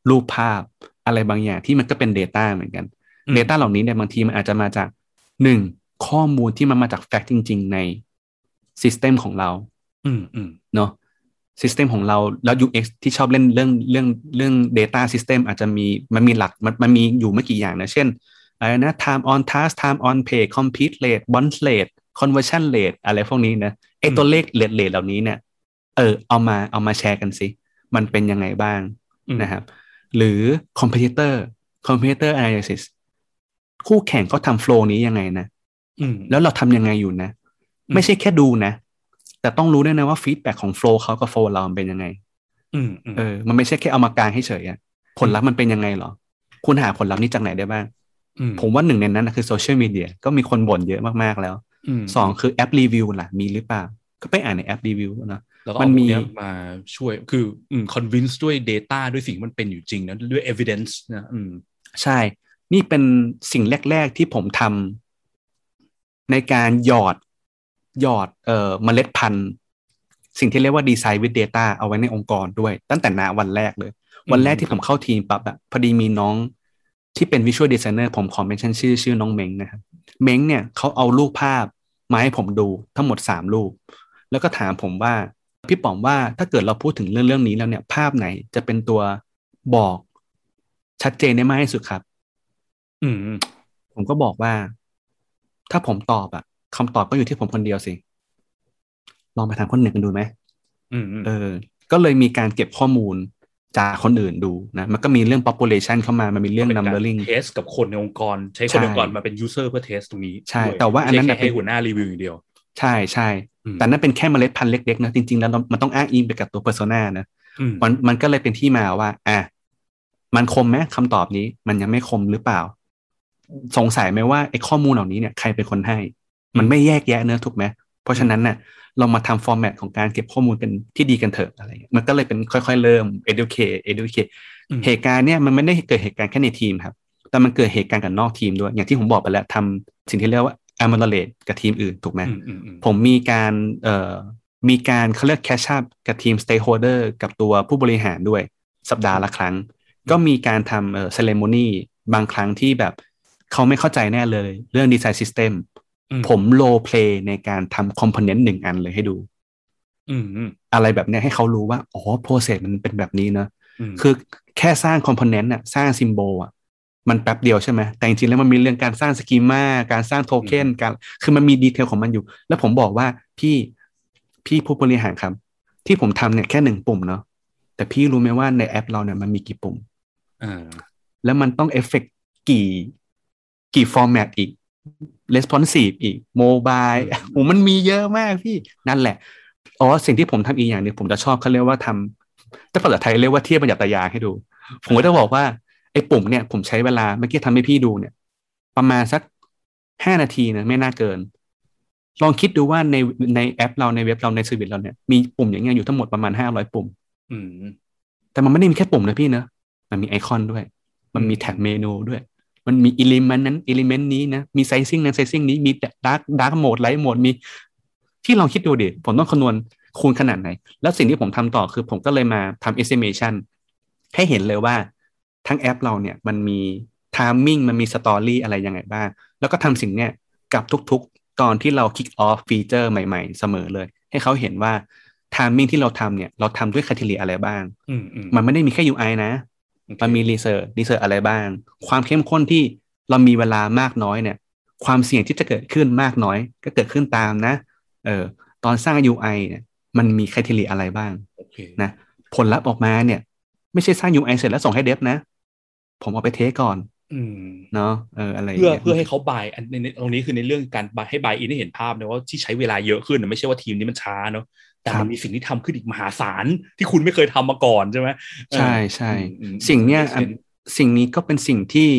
รูปภาพอะไรบางอย่างที่มันก็เป็น Data เหมือนกัน Data เหล่านี้เนี่ยบางทีมันอาจจะมาจากหนึ่งข้อมูลที่มันมาจากแฟกต์จริง ๆ ใน System ของเรา อืมอืมเนาะ System ของเราแล้ว UX ที่ชอบเล่นเรื่องเรื่องเรื่อง Data System อาจจะมีมันมีหลักมันมันมีอยู่ไม่กี่อย่างนะ เช่นอะไรนะ time on task time on pay complete rate bounce rate conversion rate อะไรพวกนี้นะไอตัวเลขเลทเลทเหล่านี้เนี่ย เออเอามาเอามาแชร์กันสิ มันเป็นยังไงบ้างอืมนะครับ หรือ competitor competitor analysis คู่แข่งเขาทำโฟล์นี้ยังไงนะอืมแล้วเราทำยังไงอยู่นะอืมไม่ใช่แค่ดูนะ แต่ต้องรู้ด้วยนะว่าฟีดแบ็ของโฟล์เขากับโฟล์เรามันเป็นยังไงอืมอืมเออ มันไม่ใช่แค่เอามากางให้เฉยอะผลลัพธ์มันเป็นยังไงเหรอ คุณหาผลลัพธ์นี้จากไหนได้บ้างอืมผมว่าหนึ่งในนั้นนะคือโซเชียลมีเดียก็มีคนบ่นเยอะมากๆแล้วมสองคือแอปรีวิวล่ะ มีหรือเปล่า ก็ไปอ่านในแอปรีวิวนะ แล้วก็มัเอานพวมีกเนี้ยมาช่วยคืออืม convince ด้วย data ด้วยสิ่งมันเป็นอยู่จริงนะด้วย evidence นะอืมใช่ นี่เป็นสิ่งแรก ๆ ที่ผมทำในการหยอดหยอดเอ่อเมล็ดพันธุ์ สิ่งที่เรียกว่า Design with Data เอาไว้ในองค์กรด้วย ตั้งแต่ณวันแรกเลย วันแรกที่ผมเข้าทีมปั๊บอะพอดีมีน้องที่เป็น Visual Designer ผมขอเมนชั่นชื่อชื่อน้องเม้งนะครับ เม้งเนี่ยเขาเอารูปภาพมาให้ผมดูทั้งหมดสามรูป แล้วก็ถามผมว่า พี่ป๋อมว่าถ้าเกิดเราพูดถึงเรื่องเรื่องนี้แล้วเนี่ย ภาพไหนจะเป็นตัวบอกชัดเจนได้มากที่สุดครับ อืมอืมผมก็บอกว่า ถ้าผมตอบอะคำตอบก็อยู่ที่ผมคนเดียวสิ ลองไปถามคนหนึ่งกันดูไหมอืมอืมเออ ก็เลยมีการเก็บข้อมูลจากคนอื่นดูนะ มันก็มีเรื่อง population เข้ามา มันมีเรื่องเป็นการ numbering เทสกับคนในองค์กร ใช้คนในองค์กรมาเป็น user เพื่อเทสตรงนี้ ใช่ด้วยแต่ว่าอันนั้นไม่น่ะใช่แค่เป็นให้หัวหน้ารีวิวอย่างเดียว ใช่ใช่อืมแต่นั่นเป็นแค่เมล็ดพันธุ์เล็กๆนะจริงๆ แล้วเรามันต้องอ้างอิงไปกับตัว persona นะอืมมันมันก็เลยเป็นที่มาว่า อะมันคมไหมคำตอบนี้ มันยังไม่คมหรือเปล่า สงสัยไหมว่าไอ้ข้อมูลเหล่านี้เนี่ยใครเป็นคนให้ มันไม่แยกแยะเนื้อะถูกไหมเพราะฉะนั้นน่ะ เรามาทำ format ของการเก็บข้อมูลกันที่ดีกันเถอะอะไรเงี้ยมันก็เลยเป็นค่อยๆ เริ่ม educate educate อืมเหตุการณ์เนี่ยมันไม่ได้เกิดเหตุการณ์แค่ในทีมครับ แต่มันเกิดเหตุการณ์กับนอกทีมด้วย อย่างที่ผมบอกไปแล้วทำสิ่งที่เรียกว่า a m o l a t e กับทีมอื่นถูกไหมอืมอืมอืมผมมีการเอ่อมีการเขาเรียก catch up กับทีม stakeholder กับตัวผู้บริหารด้วยสัปดาห์ละครั้ง ก็มีการทำเอ่อ ceremony บางครั้งที่แบบเขาไม่เข้าใจแน่เลยเรื่อง design system อืมผม role play ในการทำ component หนึ่งอันเลยให้ดูอืมอืมอะไรแบบเนี้ยให้เขารู้ว่า อ๋อ process มันเป็นแบบนี้นะอืมคือแค่สร้าง component น่ะสร้าง symbol อะ มันแป๊บเดียวใช่ไหมแต่จริงๆแล้วมันมีเรื่องการสร้าง schema การสร้างโทเค็นการคือมันมี detail ของมันอยู่ แล้วผมบอกว่าพี่พี่ผู้บริหารครับ ที่ผมทำเนี่ยแค่หนึ่งปุ่มเนาะแต่พี่รู้ไหมว่าในแอปเราเนี่ยมันมีกี่ปุ่มอ่าแล้วมันต้องเอฟเฟกกี่กี่ format อีก responsive อีก mobile โอ้มันมีเยอะมากพี่นั่นแหละอ๋อสิ่งที่ผมทำอีกอย่างหนึงผมจะชอบเขาเรียกว่าทำถ้าภาษาไทยเรียกว่าเทียบบัญญัติไตรยางศ์ให้ดู ผมก็จะบอกว่า ไอ้ปุ่มเนี่ยผมใช้เวลาเมื่อกี้ทำให้พี่ดูเนี่ย ประมาณสักห้านาทีนะไม่น่าเกิน ลองคิดดูว่าในในแอปเราในเว็บเราในสวิตเราเนี่ยมีปุ่มอย่างเงี้ยอยู่ทั้งหมดประมาณห้าร้อยปุ่ม อืม แต่มันไม่ได้มีแค่ปุ่มนะพี่นะมันมีไอคอนด้วย มันมี tab menu ด้วย มันมี element นั้น element นี้นะมี sizing นั้น sizing นี้มี dark dark mode light mode มี ที่ลองคิดดูดิผมต้องคำนวณคูณขนาดไหน แล้วสิ่งที่ผมทำต่อคือผมก็เลยมาทำ estimation ให้เห็นเลยว่า ทั้งแอปเราเนี่ยมันมี timing มันมี story อะไรยังไงบ้าง แล้วก็ทำสิ่งเนี้ยกับทุกๆ ตอนที่เรา kick off feature ใหม่ๆ เสมอเลย ให้เขาเห็นว่า timing ที่เราทำเนี่ยเราทำด้วย criteria อะไรบ้างอืมอืมมันไม่ได้มีแค่ UI นะโอเคมันมี research research อะไรบ้าง ความเข้มข้นที่เรามีเวลามากน้อยเนี่ย ความเสี่ยงที่จะเกิดขึ้นมากน้อย ก็เกิดขึ้นตามนะ เออตอนสร้าง UI เนี่ยมันมี criteria อะไรบ้างโอเคนะ ผลลัพธ์ออกมาเนี่ย ไม่ใช่สร้าง UI เสร็จแล้วส่งให้ dev นะ ผมเอาไปเทสก่อนอืมเนาะเอออะไรย่างเพื่องี้ยเพื่อให้เขาบายอันในในตรงนี้คือในเรื่องการบายให้บายอินให้เห็นภาพนะว่าที่ใช้เวลาเยอะขึ้นนะไม่ใช่ว่าทีมนี้มันช้าเนาะแต่มันมีสิ่งที่ทำขึ้นอีกมหาศาลที่คุณไม่เคยทำมาก่อนใช่ไหมใช่ใช่อืมอืมสิ่งเนี้ย Make sense สิ่งนี้ก็เป็นสิ่งที่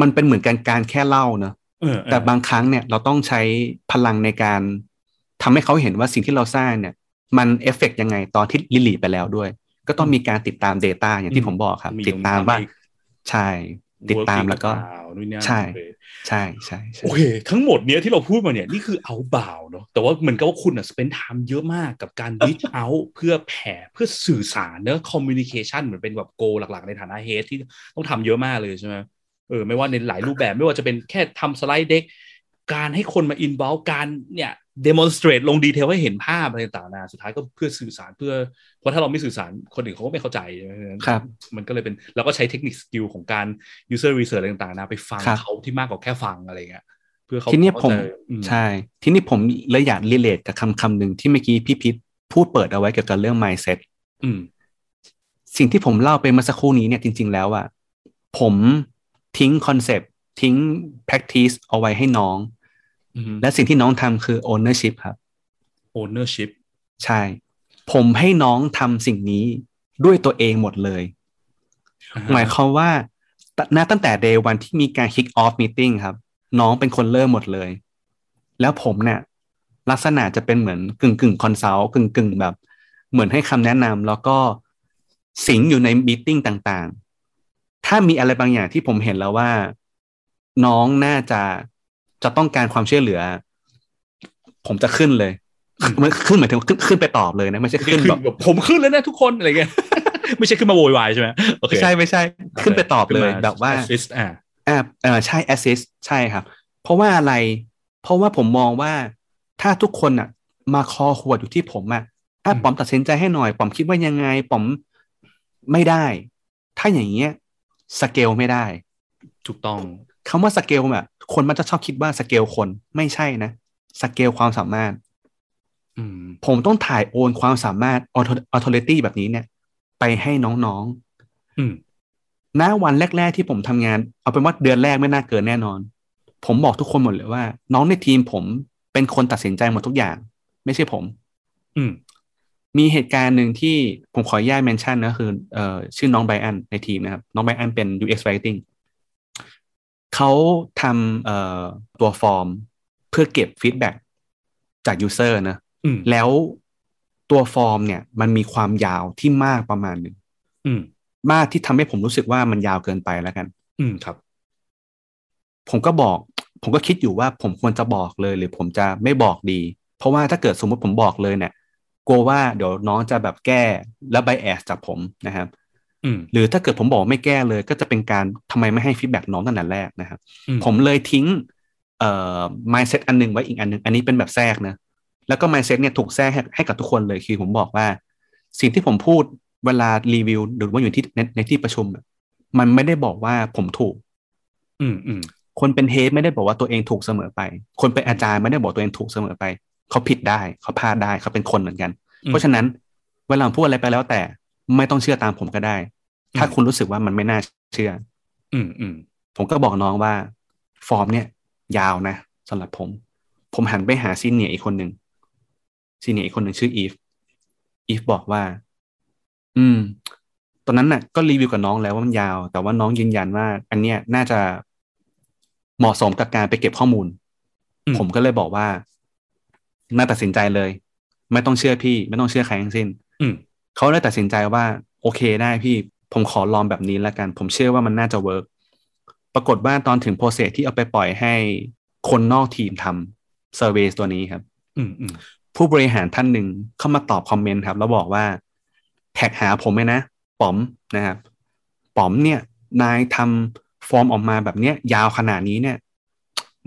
มันเป็นเหมือนการการแค่เล่าเนอะเออเออแต่บางครั้งเนี่ยเราต้องใช้พลังในการทำให้เขาเห็นว่าสิ่งที่เราสร้างเนี่ย มันเอฟเฟกต์ยังไงตอนที่ release ไปแล้วด้วย ก็ต้องมีการติดตาม Data อย่างที่ผมบอกครับ ติดตามว่าใช่ ติดตามแล้วก็นู่นนี่นั่นใช่โอเคใช่ใช่ใช่โอเค ทั้งหมดเนี้ยที่เราพูดมาเนี่ย นี่คือเอาบ่าวเนาะแต่ว่าเหมือนกับว่าคุณอะ spend time เยอะมากกับการ reach out เพื่อแผ่เพื่อสื่อสารเนอะ communication เหมือนเป็นแบบ goal หลักๆ ในฐานะ head ที่ต้องทำเยอะมากเลยใช่ไหมเออไม่ว่าในหลายรูปแบบไม่ว่าจะเป็นแค่ทำ slide deck การให้คนมา involve การเนี่ย demonstrate ลง detail ให้เห็นภาพอะไรต่างๆนาสุดท้ายก็เพื่อสื่อสารเพื่อเพราะถ้าเราไม่สื่อสารคนอื่นเขาก็ไม่เข้าใจใช่ไหมครับมันก็เลยเป็นเราก็ใช้เทคนิค skill ของการ user research อะไรต่างๆนะไปฟังครับเขาที่มากกว่าแค่ฟังอะไรเงี้ยเพื่อเขาทีนี้ผมเข้าใจอืมใช่ ทีนี้ผมเลยอยาก relate กับคำคำหนึ่งที่เมื่อกี้พี่พิษพูดเปิดเอาไว้เกี่ยวกับเรื่อง mindset อืมสิ่งที่ผมเล่าไปเมื่อสักครู่นี้เนี่ยจริง ๆ แล้วอะผมทิ้ง concept ทิ้ง practice เอาไว้ให้น้องอืมและสิ่งที่น้องทำคือ ownership ครับ ownership ใช่ ผมให้น้องทำสิ่งนี้ด้วยตัวเองหมดเลยอ่ฮะหมายความว่าตณตั้งแต่ day วันที่มีการ kick off meeting ครับ น้องเป็นคนเริ่มหมดเลย แล้วผมเนี่ย ลักษณะจะเป็นเหมือนกึ่งกึ่ง consult กึ่งกึ่งแบบ เหมือนให้คำแนะนำแล้วก็สิงอยู่ในมีติ้งต่างๆ ถ้ามีอะไรบางอย่างที่ผมเห็นแล้วว่า น้องน่าจะจะต้องการความช่วยเหลือ ผมจะขึ้นเลยมันขึ้นหมายถึงขึ้นขึ้นไปตอบเลยนะไม่ใช่ขึ้นขึ้นแบบแบบผมขึ้นแล้วนะทุกคนอะไรเงี้ยไม่ใช่ขึ้นมาโวยวายใช่ไหมโอเคไม่ใช่ไม่ใช่ ขึ้นไปตอบเลยขึ้นมแบบว่า assist อ่าอ่าเออใช่ assist ใช่ครับ เพราะว่าอะไร เพราะว่าผมมองว่าถ้าทุกคนอะ มาคอขวดอยู่ที่ผมอะอะอืมป๋อมตัดสินใจให้หน่อยป๋อมคิดว่ายังไงป๋อมไม่ได้ ถ้าอย่างเงี้ยสเกลไม่ได้ ถูกต้อง คำว่าสเกลอะคนมันจะชอบคิดว่าสเกลคนไม่ใช่นะสเกลความสามารถอืมผมต้องถ่ายโอนความสามารถ authority แบบนี้เนี่ย ไปให้น้องๆอืมณวันแรก ๆ ที่ผมทำงาน เอาเป็นว่าเดือนแรกไม่น่าเกินแน่นอน ผมบอกทุกคนหมดเลยว่า น้องในทีมผมเป็นคนตัดสินใจหมดทุกอย่าง ไม่ใช่ผม อืมมีเหตุการณ์หนึ่งที่ผมขออนุญาต mention นะคือเอ่อชื่อน้องไบรอันในทีมนะครับ น้องไบรอันเป็น UX Writing เขาทำเอ่อตัวฟอร์มเพื่อเก็บ feedback จาก user นะอืมแล้วตัวฟอร์มเนี่ย มันมีความยาวที่มากประมาณหนึ่งอืมมากที่ทำให้ผมรู้สึกว่ามันยาวเกินไปแล้วกัน อืมครับ ผมก็บอก ผมก็คิดอยู่ว่าผมควรจะบอกเลย หรือผมจะไม่บอกดี เพราะว่าถ้าเกิดสมมติผมบอกเลยเนี่ยกลัวว่าเดี๋ยวน้องจะแบบแก้แล้ว bias จากผมนะครับอืม หรือถ้าเกิดผมบอกไม่แก้เลย ก็จะเป็นการทำไมไม่ให้ feedback น้องตั้งแต่แรกนะครับอืมผมเลยทิ้งเอ่อ mindset อันหนึงไว้อีกอันหนึง อันนี้เป็นแบบแทรกนะแล้วก็ mindset เนี่ยถูกแทรกให้ให้กับทุกคนเลยคือผมบอกว่า สิ่งที่ผมพูดเวลารีวิวหรือว่าอยู่ที่ในในที่ประชุมอะมันไม่ได้บอกว่าผมถูก อืมอืมคนเป็นเฮดไม่ได้บอกว่าตัวเองถูกเสมอไป คนเป็นอาจารย์ไม่ได้บอกตัวเองถูกเสมอไป เขาผิดได้เขาพลาดได้เขาเป็นคนเหมือนกันอืมเพราะฉะนั้นเวลาผมพูดอะไรไปแล้วแต่ไม่ต้องเชื่อตามผมก็ได้ ถ้าอืมคุณรู้สึกว่ามันไม่น่าเชื่อ อืมอืมผมก็บอกน้องว่า ฟอร์มเนี่ย ยาวนะสำหรับผม ผมหันไปหาซีเนียร์อีกคนหนึ่งsenior อีกคนหนึ่งชื่ออีฟอีฟบอกว่า อืม ตอนนั้นน่ะ ก็รีวิวกับน้องแล้วว่ามันยาว แต่ว่าน้องยืนยันว่า อันเนี้ยน่าจะเหมาะสมกับการไปเก็บข้อมูลอืมผมก็เลยบอกว่า น่าตัดสินใจเลย ไม่ต้องเชื่อพี่ ไม่ต้องเชื่อใครทั้งสิ้นอืมเขาเลยตัดสินใจว่า โอเคได้พี่ ผมขอลองแบบนี้แล้วกัน ผมเชื่อว่ามันน่าจะเวิร์กปรากฏว่าตอนถึงโปรเซสที่เอาไปปล่อยให้คนนอกทีมทำเซอร์เวยตัวนี้ครับ อืมอืม ผู้บริหารท่านหนึ่งเข้ามาตอบคอมเมนต์ครับ แล้วบอกว่า แท็กหาผมไหมนะ ป๋อมนะครับ ป๋อมเนี่ย นายทำฟอร์มออกมาแบบเนี้ย ยาวขนาดนี้เนี่ย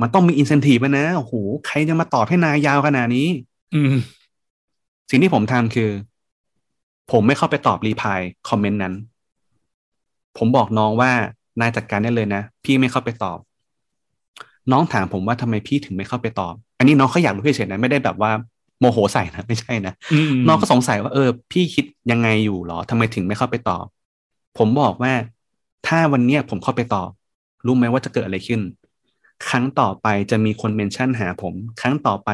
มันต้องมีอินเซนティブนะโอ้โหใครจะมาตอบให้นายยาวขนาดนี้ อืม สิ่งที่ผมทำคือ ผมไม่เข้าไปตอบรีพายคอมเมนต์นั้น ผมบอกน้องว่านายจัดการได้เลยนะ พี่ไม่เข้าไปตอบ น้องถามผมว่าทำไมพี่ถึงไม่เข้าไปตอบ อันนี้น้องเขาอยากรู้เฉยๆนะไม่ได้แบบว่าโมโหใส่นะไม่ใช่นะอืมน้องก็สงสัยว่าเออ พี่คิดยังไงอยู่หรอทำไมถึงไม่เข้าไปตอบ ผมบอกว่าถ้าวันเนี้ยผมเข้าไปตอบรู้ไหมว่าจะเกิดอะไรขึ้น ครั้งต่อไปจะมีคนเมนชั่นหาผม ครั้งต่อไป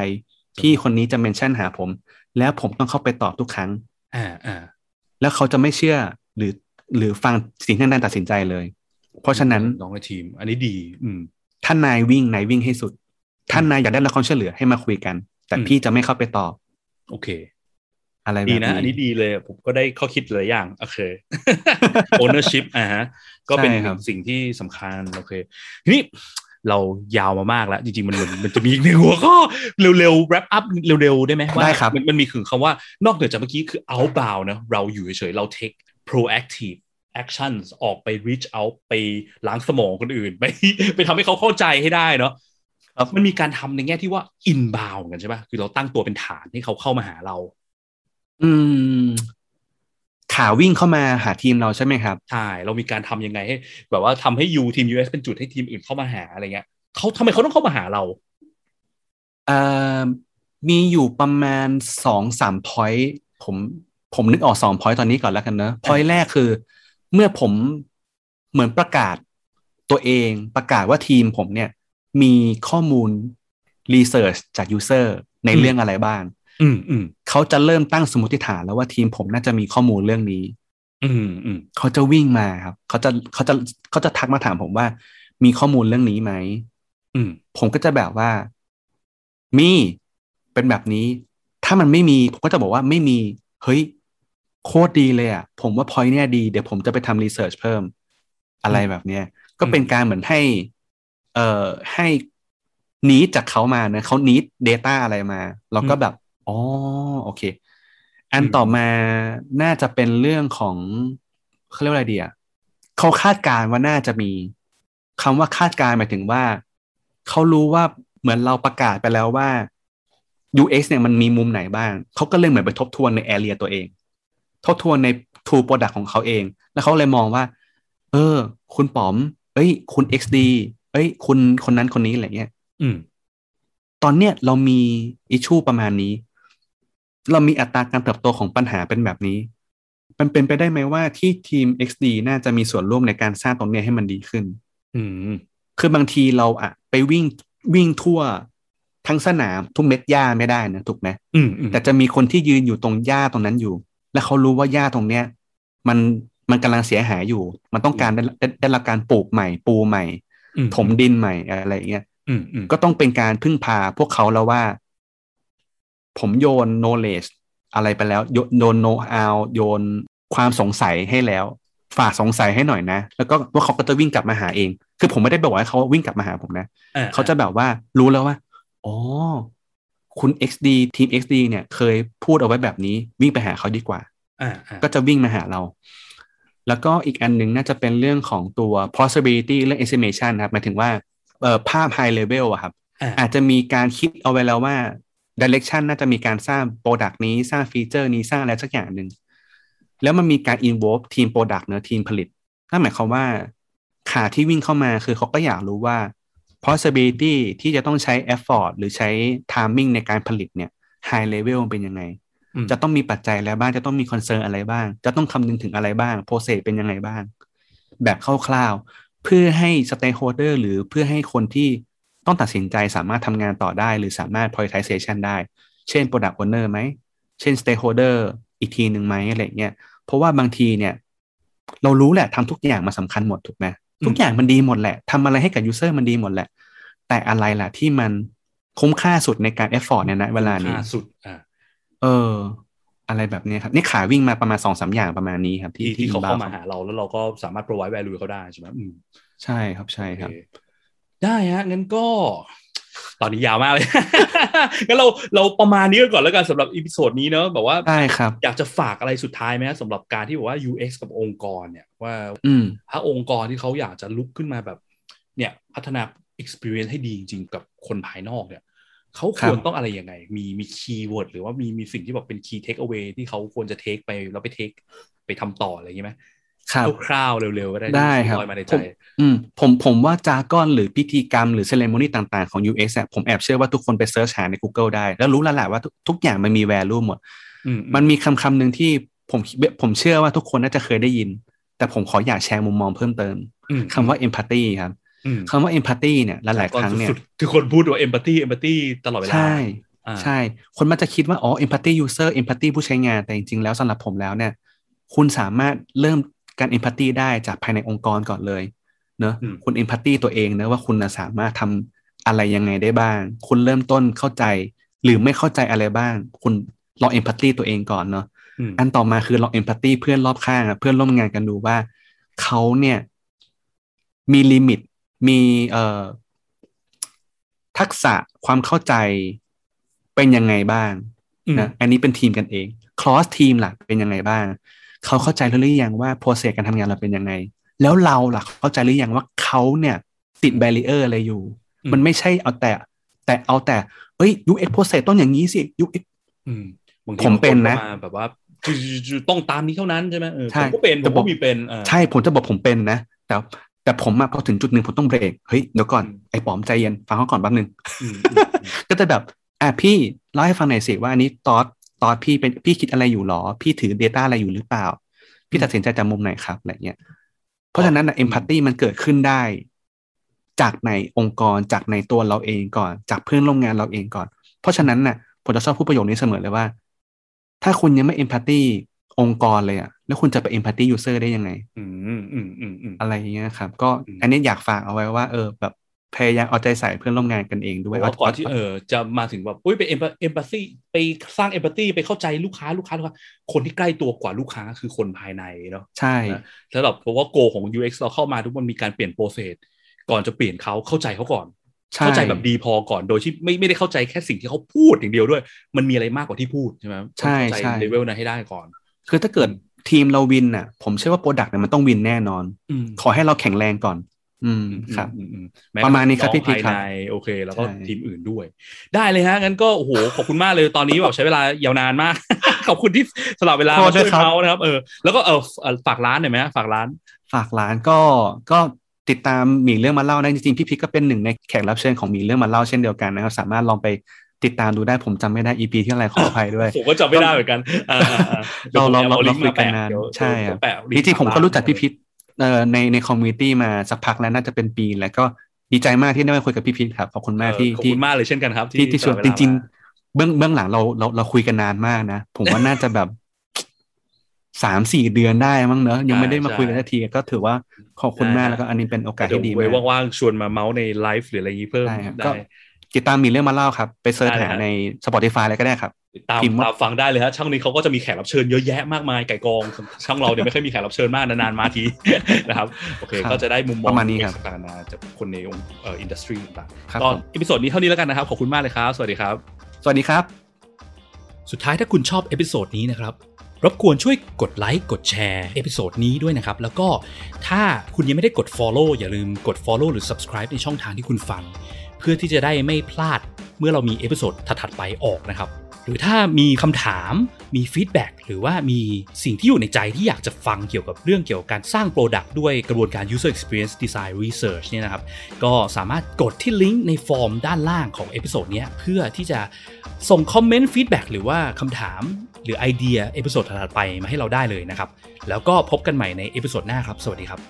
พี่คนนี้จะเมนชั่นหาผม แล้วผมต้องเข้าไปตอบทุกครั้ง อ่าอ่าแล้วเขาจะไม่เชื่อหรือ หรือฟังสิ่งที่นายตัดสินใจเลย เพราะฉะนั้นน้องในทีม อันนี้ดี อืมท่านนายวิ่งนายวิ่งให้สุด ท่านนายอยากได้รับความช่วยเหลือให้มาคุยกัน แต่อืมพี่จะไม่เข้าไปตอบ โอเค อะไรแบบดีนี้นะ อันนี้ดีเลย ผมก็ได้ข้อคิดหลายอย่าง โอเค ownership อ่าฮะ ก็เป็นใช่ครับสิ่งที่สำคัญ โอเค ทีนี้เรายาวมามากแล้ว จริงๆ มันมันมันจะมีอีกหนึ่งหัวข้อเร็วๆ wrap up เร็วๆ ได้ไหมว่าได้ครับ มันมันมีถึงคำว่านอกเหนือจากเมื่อกี้คือ outbound นะเราอยู่เฉยๆ เรา take proactive actions ออกไป reach out ไปล้างสมองคนอื่น ไปไปทำให้เขาเข้าใจให้ได้เนาะครับมันมีการทำในแง่ที่ว่า inbound กันใช่ปะคือเราตั้งตัวเป็นฐานให้เขาเข้ามาหาเรา อืมขาวิ่งเข้ามาหาทีมเราใช่ไหมครับ ใช่ เรามีการทำยังไงให้ แบบว่าทำให้ยูทีม US เป็นจุดให้ทีมอื่นเข้ามาหาอะไรเงี้ยเขาทำไมเขาต้องเข้ามาหาเราเอ่อมีอยู่ประมาณสองสาม point ผม ผมนึกออกสอง point ตอนนี้ก่อนแล้วกันเนอะ point แรกคือ เมื่อผมเหมือนประกาศตัวเองประกาศว่าทีมผมเนี่ย มีข้อมูล research จาก user ในอืมเรื่องอะไรบ้างอืมอืมเขาจะเริ่มตั้งสมมติฐานแล้วว่าทีมผมน่าจะมีข้อมูลเรื่องนี้ อืมอืมเขาจะวิ่งมาครับเขาจะเขาจะเขาจะทักมาถามผมว่า มีข้อมูลเรื่องนี้ไหมอืม ผมก็จะแบบว่า มีเป็นแบบนี้ ถ้ามันไม่มี ผมก็จะบอกว่าไม่มี เฮ้ย โคตรดีเลยอะ ผมว่าพอยเนี่ยดี เดี๋ยวผมจะไปทำรีเสิร์ชเพิ่ม อะไรแบบเนี้ย ก็เป็นการเหมือนให้ เอ่อให้นีดจากเขามานะเขานีด Data อะไรมา เราก็แบบ อ๋อ โอเค อันต่อมาน่าจะเป็นเรื่องของเขาเรียกว่าอะไรดีอะเขาคาดการณ์ว่าน่าจะมีคำว่าคาดการณ์หมายถึงว่า เขารู้ว่าเหมือนเราประกาศไปแล้วว่า UX เนี่ยมันมีมุมไหนบ้าง เขาก็เลยเหมือนไปทบทวนในแอเรียตัวเอง ทบทวนใน tool product ของเขาเอง แล้วเขาเลยมองว่า เออ คุณป๋อม เอ้ย คุณ XD เอ้ย คุณคนนั้นคนนี้อะไรเงี้ย อืม ตอนเนี้ยเรามีอิชชูประมาณนี้ เรามีอัตราการเติบโตของปัญหาเป็นแบบนี้ มันเป็นไปได้ไหมว่าที่ทีม XD น่าจะมีส่วนร่วมในการสร้างตรงเนี้ยให้มันดีขึ้น อืม คือบางทีเราอะไปวิ่งวิ่งทั่วทั้งสนามทุกเม็ดหญ้าไม่ได้นะถูกไหมอืมอืมแต่จะมีคนที่ยืนอยู่ตรงหญ้าตรงนั้นอยู่ และเขารู้ว่าหญ้าตรงเนี้ย มันมันกำลังเสียหายอยู่ มันต้องการได้ได้ได้รับการปลูกใหม่ ปูใหม่อืถมดินใหม่อะไรอย่างเงี้ยอืมอืมก็ต้องเป็นการพึ่งพาพวกเขาแล้วว่า ผมโยน knowledge อะไรไปแล้ว โยโยน know how โยนความสงสัยให้แล้ว ฝากสงสัยให้หน่อยนะ แล้วก็ว่าเขาก็จะวิ่งกลับมาหาเอง คือผมไม่ได้บอกให้เขาวิ่งกลับมาหาผมนะอ่เขาจะแบบว่ารู้แล้วว่า อ๋อ คุณ XD ทีม XD เนี่ยเคยพูดเอาไว้แบบนี้วิ่งไปหาเขาดีกว่าอ่าอ่า ก็จะวิ่งมาหาเรา แล้วก็อีกอันหนึ่งน่าจะเป็นเรื่องของตัว possibility เรื่อง estimation ครับหมายถึงว่าเอ่อภาพ high level อะครับอ่าอาจจะมีการคิดเอาไว้แล้วว่า direction น่าจะมีการสร้าง product นี้สร้างฟีเจอร์นี้สร้างอะไรสักอย่างหนึ่ง แล้วมันมีการ involve ทีม product เนอะทีมผลิตนั่นหมายความว่าขาที่วิ่งเข้ามาคือเขาก็อยากรู้ว่า possibility ที่จะต้องใช้ effort หรือใช้ timing ในการผลิตเนี่ย high level มันเป็นยังไงอืมจะต้องมีปัจจัยอะไรบ้าง จะต้องมี concern อะไรบ้าง จะต้องคำนึงถึงอะไรบ้าง process เป็นยังไงบ้าง แบบคร่าวๆ เพื่อให้สเต k โฮเดอร์หรือเพื่อให้คนที่ต้องตัดสินใจสามารถทำงานต่อได้ หรือสามารถ prioritization ได้ เช่น product owner ไหม เช่น stakeholder อีกทีหนึ่งไหมอะไรเงี้ย เพราะว่าบางทีเนี่ย เรารู้แหละทำทุกอย่างมาสำคัญหมดถูกไหม ทุกอย่างมันดีหมดแหละทำอะไรให้กับ user มันดีหมดแหละ แต่อะไรล่ะที่มันคุ้มค่าสุดในการ effort เนี่ยนะเวลานี้ค่สุดอ่าเออ อะไรแบบเนี้ยครับนี่ขาวิ่งมาประมาณสองสามอย่างประมาณนี้ครับที่ที่ที่เขา inbound เข้ามาหาเราแล้วเราก็สามารถ provide value เขาได้ใช่ไหมอืมใช่ครับใช่ครับโอเคได้ฮะงั้นก็ ตอนนี้ยาวมากเลยงั้นเราเราประมาณนี้ก่อนแล้วกันสำหรับ episode นี้เนอะแบบว่าได้ครับ อยากจะฝากอะไรสุดท้ายไหมฮะสำหรับการที่บอกว่า UX กับองค์กรเนี่ยว่าอืมถ้าองค์กรที่เขาอยากจะลุกขึ้นมาแบบ เนี่ยพัฒนา experience ให้ดีจริงๆกับคนภายนอกเนี่ยเขาควรต้องอะไรยังไง มีมี keyword หรือว่ามีมีสิ่งที่แบบเป็น key take away ที่เขาควรจะ take ไปแล้วไป take ไปทำต่ออะไรอย่างนี้ไหม ครับคร่าวๆเร็วๆก็ได้ได้ครับลอยมาในใจผมอืมผมผมว่าจากอนหรือพิธีกรรมหรือ ceremony ต่างๆของ UX อะผมแอบเชื่อว่าทุกคนไป search หาใน Google ได้ แล้วรู้แล้วแหละว่าทุกทุกอย่างมันมี value หมดอืมมันมีคำคำหนึ่งที่ผมผมเชื่อว่าทุกคนน่าจะเคยได้ยิน แต่ผมขออยากแชร์มุมมองเพิ่มเติมอืมคำว่า empathy ครับอืมคำว่า empathy เนี่ยหลายๆครั้งเนี่ยสุดๆทุกคนพูดว่า empathy empathy ตลอดเวลาใช่อ่าใช่ คนมันจะคิดว่า อ๋อ empathy user empathy ผู้ใช้งาน แต่จริงๆ แล้วสำหรับผมแล้วเนี่ย คุณสามารถเริ่ม การเอมพัตตีได้จากภายในองค์กรก่อนเลยเนอะอืมคุณเอมพัตตีตัวเองเนอะว่าคุณน่ะสามารถทำอะไรยังไงได้บ้าง คุณเริ่มต้นเข้าใจ หรือไม่เข้าใจอะไรบ้าง คุณลองเอมพัตตีตัวเองก่อนเนาะอืมอันต่อมาคือลองเอมพัตตีเพื่อนรอบข้างอะเพื่อนร่วมงานกันดูว่าเขาเนี่ย มีลิมิต มีเอ่อทักษะความเข้าใจเป็นยังไงบ้างอืมนะอันนี้เป็นทีมกันเอง cross ทีมล่ะเป็นยังไงบ้าง เขาเข้าใจแล้วหรือยังว่า process การทำงานเราเป็นยังไง แล้วเราล่ะเข้าใจหรือยังว่าเขาเนี่ยติด barrier อะไรอยู่อืมมันไม่ใช่เอาแต่ แต่เอาแต่เอ้ย UX process ต้องอย่างนี้สิ UX อืมบางทีผมเป็นนะบางคก็มาแบบว่าจุๆๆต้องตามนี้เท่านั้นใช่ไหมเออใช่ผมก็เป็นผแต่มบอก็กมีเป็นอ่าใช่ผมจะบอกผมเป็นนะแต่แต่ผมอะพอถึงจุดหนึ่งผมต้องเบรกเฮ้ยเดี๋ยวก่อนอืมไอ้ป๋อมใจเย็นฟังเขาก่อนแป๊บหนึ่งอืมอืมอืมก็จะแบบอะพี่เล่าให้ฟังหน่อยสิว่าอันนี้ตอส ตอสพี่เป็นพี่คิดอะไรอยู่หรอ พี่ถือ Data อะไรอยู่หรือเปล่า พี่ตัดสินใจจากมุมไหนครับอะไรเงี้ยเพราะฉะนั้นนะเอมพัตตีมันเกิดขึ้นได้ จากในองค์กรจากในตัวเราเองก่อน จากเพื่อนร่วมงานเราเองก่อน เพราะฉะนั้นน่ะผมจะชอบพูดประโยคนี้เสมอเลยว่า ถ้าคุณยังไม่ empathy องค์กรเลยอะแล้วคุณจะไป empathy user ได้ยังไง อืมอืมอืมอืมอืมอะไรอย่างเงี้ยครับ ก็อืมอันนี้อยากฝากเอาไว้ว่า เออแบบ พยายามเอาใจใส่เพื่อนร่วมงานกันเองด้วยเพราะว่าก่อนที่เออจะมาถึงแบบอุ้ยไป em empathy ไปสร้าง empathy ไปเข้าใจลูกค้าลูกค้าลูกค้าคนที่ใกล้ตัวกว่าลูกค้าคือคนภายในเนาะใช่นะแล้วแบบเพราะว่า goal ของ UX เราเข้ามาทุกมันมีการเปลี่ยน processก่อนจะเปลี่ยนเขาเข้าใจเขาก่อนใช่เข้าใจแบบดีพอก่อนโดยที่ไม่ไม่ได้เข้าใจแค่สิ่งที่เขาพูดอย่างเดียวด้วย มันมีอะไรมากกว่าที่พูดใช่ไหมใช่ต้องเข้าใจใช่เลเวลนั้นให้ได้ก่อน คือถ้าเกิดทีมเรา win น่ะ ผมเชื่อว่าโปรดักต์เนี่ยมันต้อง win แน่นอนอืมขอให้เราแข็งแรงก่อน อืมครับอืมอืมประมาณนี้ครับพี่พีภายครับในโอเค แล้วก็ใช่ทีมอื่นด้วย ได้เลยฮะงั้นก็โอ้โหขอบคุณมากเลยตอนนี้แบบใช้เวลายาวนานมาก ขอบคุณที่สละเวลาโทษมาช่วยด้วยครับเมาท์นะครับเออแล้วก็เออเอ่อฝากร้านหน่อยไหมฮะฝากร้าน ฝากร้านก็ก็ติดตามหมีเรื่องมาเล่านะจริงๆพี่พิกก็เป็นหนึ่งในแขกรับเชิญของหมีเรื่องมาเล่าเช่นเดียวกันนะครับสามารถลองไปติดตามดูได้ผมจำไม่ได้ EP ที่อะไรขออภัยด้วยผมก็จำไม่ได้เหมือนกันอ่าอ่าอ่าดี๋ยวเราผมเราอลิเรางก์คุยมากันแปะนานเดี๋ยวใช่ครับเดี๋ยวแปะลิจงก์ริงๆผมก็รู้จักร้านพี่พิษเอ่อ ในในคอมมูนิตี้มาสักพักแล้วน่าจะเป็นปีแล้วก็ดีใจมากที่ได้มาคุยกับพี่พิษครับขอบคุณมากเออที่ขอบที่คุณมากเลยเช่นกันครับ ที่ที่ชวนสจละเวลาริงมาๆเบื้องเบื้องหลังเราเราเราคุยกันนานมากนะ ผมว่าน่าจะแบบสามสี่เดือนได้มั้งเนอะยังไม่ได้มาคุยกันสักทีก็ถือว่าขอบคุณมากแล้วก็อันนี้เป็นโอกาสเดี๋ยวที่ดีไว้มากว่างๆชวนมาเมาท์ในไลฟ์หรืออะไรอย่างนี้เพิ่มได้ครับได้ก็ ติดตามหมีเรื่องมาเล่าครับ ไปเสิร์ชได้เลยหาฮะใน Spotify อะไรก็ได้ครับตามพิมพ์ว่าตามฟังได้เลยฮะช่องนี้เขาก็จะมีแขกรับเชิญเยอะแยะมากมายก่ายกอง ช่องเราเนี่ยไม่ค่อยมีแขกรับเชิญมากนานๆมาทีนะครับโอเคครับก็จะได้มุมมองประมาณนี้ครับต่างๆนานาจากคนในองค์เอ่อ industry ต่างๆครับก็ผม episode นี้เท่านี้แล้วกันนะครับ ขอบคุณมากเลยครับ สวัสดีครับ สวัสดีครับ สุดท้ายถ้าคุณชอบ episode นี้นะครับรบกวนช่วยกดไลค์กดแชร์ episode นี้ด้วยนะครับ แล้วก็ถ้าคุณยังไม่ได้กด Follow อย่าลืมกด Follow หรือ Subscribe ในช่องทางที่คุณฟัง เพื่อที่จะได้ไม่พลาดเมื่อเรามี episode ถัดๆไปออกนะครับ หรือถ้ามีคำถามมี feedback หรือว่ามีสิ่งที่อยู่ในใจที่อยากจะฟังเกี่ยวกับเรื่องเกี่ยวกับการสร้าง product ด้วยกระบวนการ user experience design research เนี่ยนะครับ ก็สามารถกดที่ลิงก์ในฟอร์มด้านล่างของ episode นี้เพื่อที่จะส่งคอมเมนต์ feedback หรือว่าคำถามหรือไอเดีย episode ถัดไปมาให้เราได้เลยนะครับ แล้วก็พบกันใหม่ใน episode หน้าครับ สวัสดีครับ